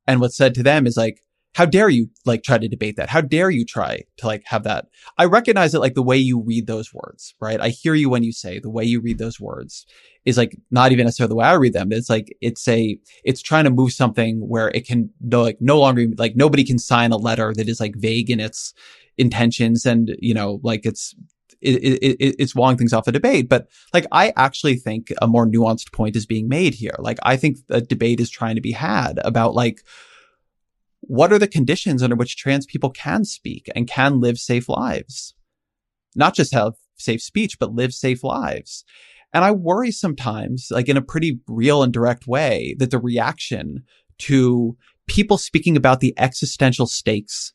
And what's said to them is like, how dare you like try to debate that? How dare you try to like have that? I recognize it like the way you read those words, right? I hear you when you say the way you read those words is like not even necessarily the way I read them. It's like it's a it's trying to move something where it can no like no longer like nobody can sign a letter that is like vague in its intentions and you know like it's it, it, it's walling things off a debate. But like, I actually think a more nuanced point is being made here. Like, I think a debate is trying to be had about like, what are the conditions under which trans people can speak and can live safe lives? Not just have safe speech, but live safe lives. And I worry sometimes, like in a pretty real and direct way, that the reaction to people speaking about the existential stakes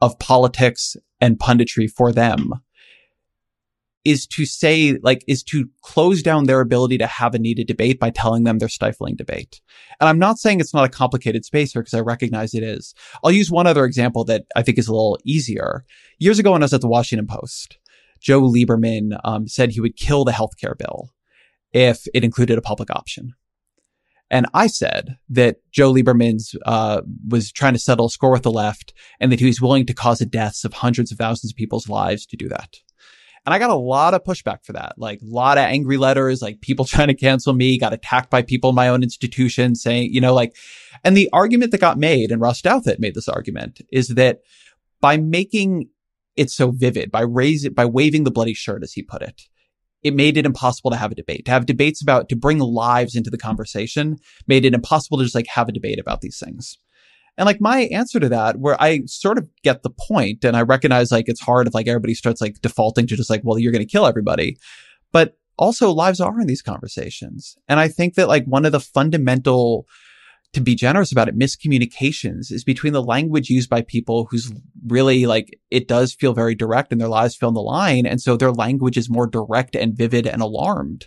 of politics and punditry for them is to say, like, is to close down their ability to have a needed debate by telling them they're stifling debate. And I'm not saying it's not a complicated space here because I recognize it is. I'll use one other example that I think is a little easier. Years ago when I was at the Washington Post, Joe Lieberman um, said he would kill the healthcare bill if it included a public option. And I said that Joe Lieberman's uh, was trying to settle a score with the left and that he was willing to cause the deaths of hundreds of thousands of people's lives to do that. And I got a lot of pushback for that, like a lot of angry letters, like people trying to cancel me, got attacked by people in my own institution saying, you know, like, and the argument that got made, and Ross Douthat made this argument, is that by making it so vivid, by raising, by waving the bloody shirt, as he put it, it made it impossible to have a debate. To have debates about, to bring lives into the conversation made it impossible to just like have a debate about these things. And like my answer to that, where I sort of get the point and I recognize like it's hard if like everybody starts like defaulting to just like, well, you're going to kill everybody. But also lives are in these conversations. And I think that like one of the fundamental to be generous about it, miscommunications is between the language used by people who's really like, it does feel very direct and their lives feel on the line. And so their language is more direct and vivid and alarmed.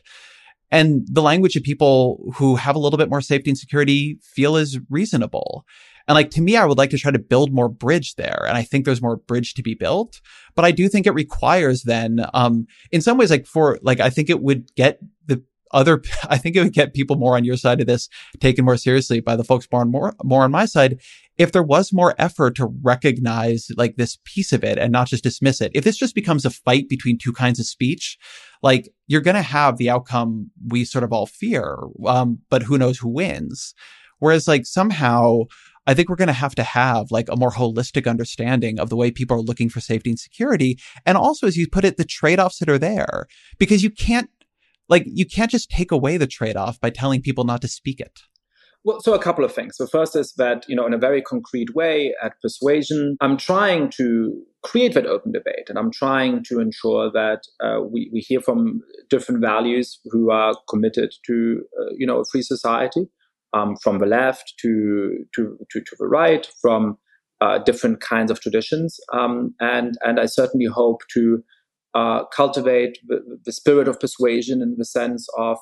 And the language of people who have a little bit more safety and security feel is reasonable. And like to me, I would like to try to build more bridge there. And I think there's more bridge to be built. But I do think it requires then, um, in some ways, like for like I think it would get the other I think it would get people more on your side of this taken more seriously by the folks more on more more on my side if there was more effort to recognize like this piece of it and not just dismiss it. If this just becomes a fight between two kinds of speech, like you're going to have the outcome we sort of all fear. Um, but who knows who wins? Whereas like somehow I think we're going to have to have like a more holistic understanding of the way people are looking for safety and security. And also, as you put it, the trade offs that are there because you can't like you can't just take away the trade off by telling people not to speak it. Well, so a couple of things. The first is that, you know, in a very concrete way at Persuasion, I'm trying to create that open debate and I'm trying to ensure that uh, we, we hear from different values who are committed to, uh, you know, a free society, um, from the left to, to, to, to the right, from uh, different kinds of traditions. Um, and, and I certainly hope to uh, cultivate the, the spirit of persuasion in the sense of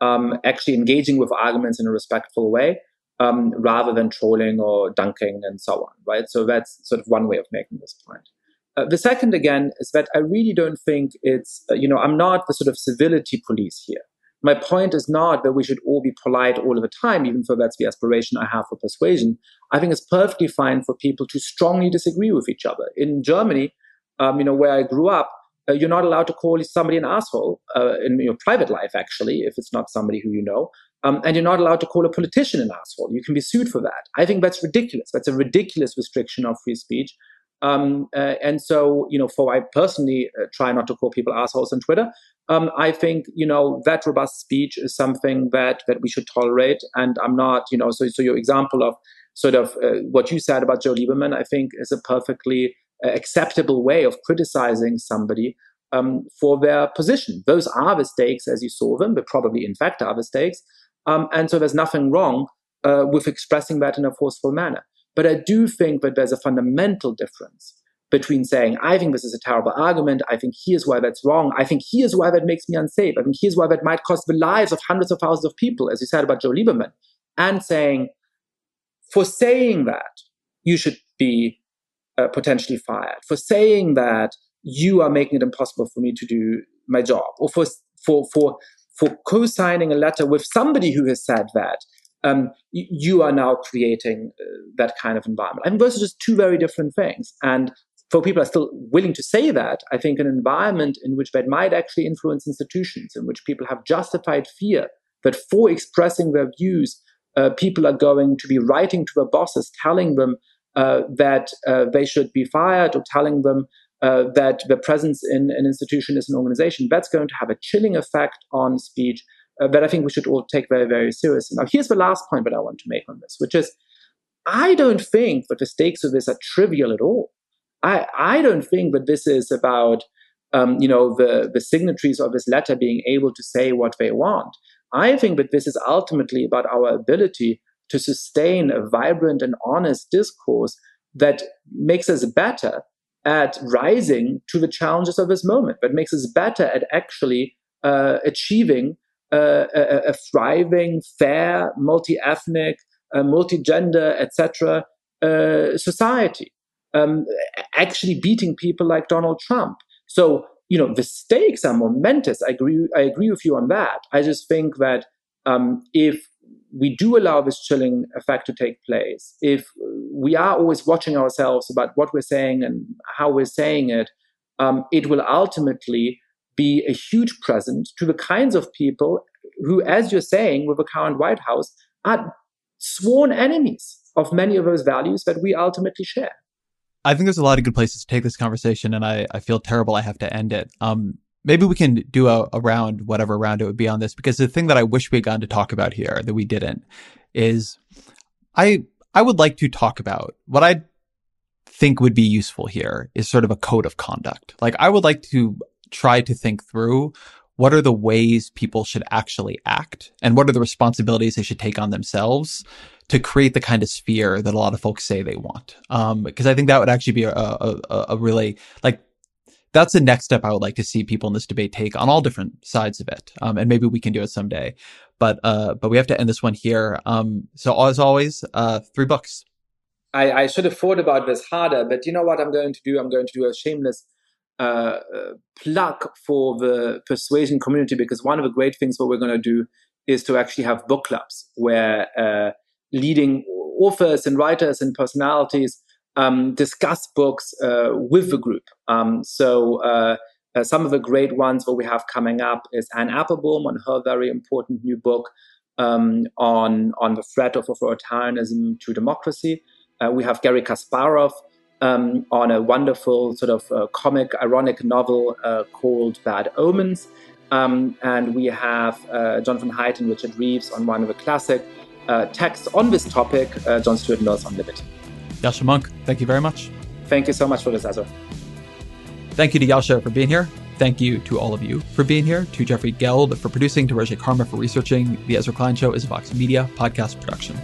um, actually engaging with arguments in a respectful way um, rather than trolling or dunking and so on, right? So that's sort of one way of making this point. Uh, the second, again, is that I really don't think it's, uh, you know, I'm not the sort of civility police here. My point is not that we should all be polite all of the time, even though that's the aspiration I have for persuasion. I think it's perfectly fine for people to strongly disagree with each other. In Germany, um, you know, where I grew up, uh, you're not allowed to call somebody an asshole uh, in your private life, actually, if it's not somebody who you know. Um, and you're not allowed to call a politician an asshole. You can be sued for that. I think that's ridiculous. That's a ridiculous restriction of free speech. Um, uh, and so, you know, for I personally uh, try not to call people assholes on Twitter. Um, I think, you know, that robust speech is something that that we should tolerate. And I'm not, you know, so so your example of sort of uh, what you said about Joe Lieberman, I think, is a perfectly acceptable way of criticizing somebody um, for their position. Those are the stakes as you saw them, but probably in fact are the stakes. Um, and so there's nothing wrong uh, with expressing that in a forceful manner. But I do think that there's a fundamental difference between saying, I think this is a terrible argument. I think here's why that's wrong. I think here's why that makes me unsafe. I think here's why that might cost the lives of hundreds of thousands of people, as you said about Joe Lieberman. And saying, for saying that, you should be uh, potentially fired, for saying that you are making it impossible for me to do my job, or for for for for co-signing a letter with somebody who has said that. Um, you are now creating uh, that kind of environment. I mean, those are just two very different things. And for people are still willing to say that, I think an environment in which that might actually influence institutions, in which people have justified fear that for expressing their views, uh, people are going to be writing to their bosses, telling them uh, that uh, they should be fired or telling them uh, that the presence in an institution is an organization, that's going to have a chilling effect on speech uh, that I think we should all take very, very seriously. Now, here's the last point that I want to make on this, which is I don't think that the stakes of this are trivial at all. I, I don't think that this is about um, you know the, the signatories of this letter being able to say what they want. I think that this is ultimately about our ability to sustain a vibrant and honest discourse that makes us better at rising to the challenges of this moment, that makes us better at actually uh, achieving a, a, thriving, fair, multi-ethnic, uh, multi-gender, etc. Uh, society. Um, actually beating people like Donald Trump. So you know the stakes are momentous. I agree. I agree with you on that. I just think that um, if we do allow this chilling effect to take place, if we are always watching ourselves about what we're saying and how we're saying it, um, it will ultimately be a huge present to the kinds of people who, as you're saying, with the current White House, are sworn enemies of many of those values that we ultimately share. I think there's a lot of good places to take this conversation, and I, I feel terrible I have to end it. Um, maybe we can do a, a round, whatever round it would be on this, because the thing that I wish we had gotten to talk about here that we didn't is I I would like to talk about what I think would be useful here is sort of a code of conduct. Like I would like to try to think through what are the ways people should actually act and what are the responsibilities they should take on themselves to create the kind of sphere that a lot of folks say they want. Um, because I think that would actually be a, a, a really like that's the next step I would like to see people in this debate take on all different sides of it. Um, and maybe we can do it someday. But uh, but we have to end this one here. Um, so as always, uh, three books. I, I, should have thought about this harder, but you know what I'm going to do? I'm going to do a shameless uh, plug for the persuasion community because one of the great things what we're going to do is to actually have book clubs where uh, leading authors and writers and personalities um, discuss books uh, with the group. Um, so uh, uh, some of the great ones what we have coming up is Anne Applebaum on her very important new book um, on on the threat of authoritarianism to democracy. Uh, we have Garry Kasparov um, on a wonderful sort of uh, comic, ironic novel uh, called Bad Omens. Um, and we have uh, Jonathan Haidt and Richard Reeves on one of the classic uh, texts on this topic, uh, John Stuart Mill's on Liberty. Yascha Mounk, thank you very much. Thank you so much for this, Ezra. Thank you to Yascha for being here. Thank you to all of you for being here, to Jeffrey Geld for producing, to Roge Karma for researching. The Ezra Klein Show is a Vox Media podcast production.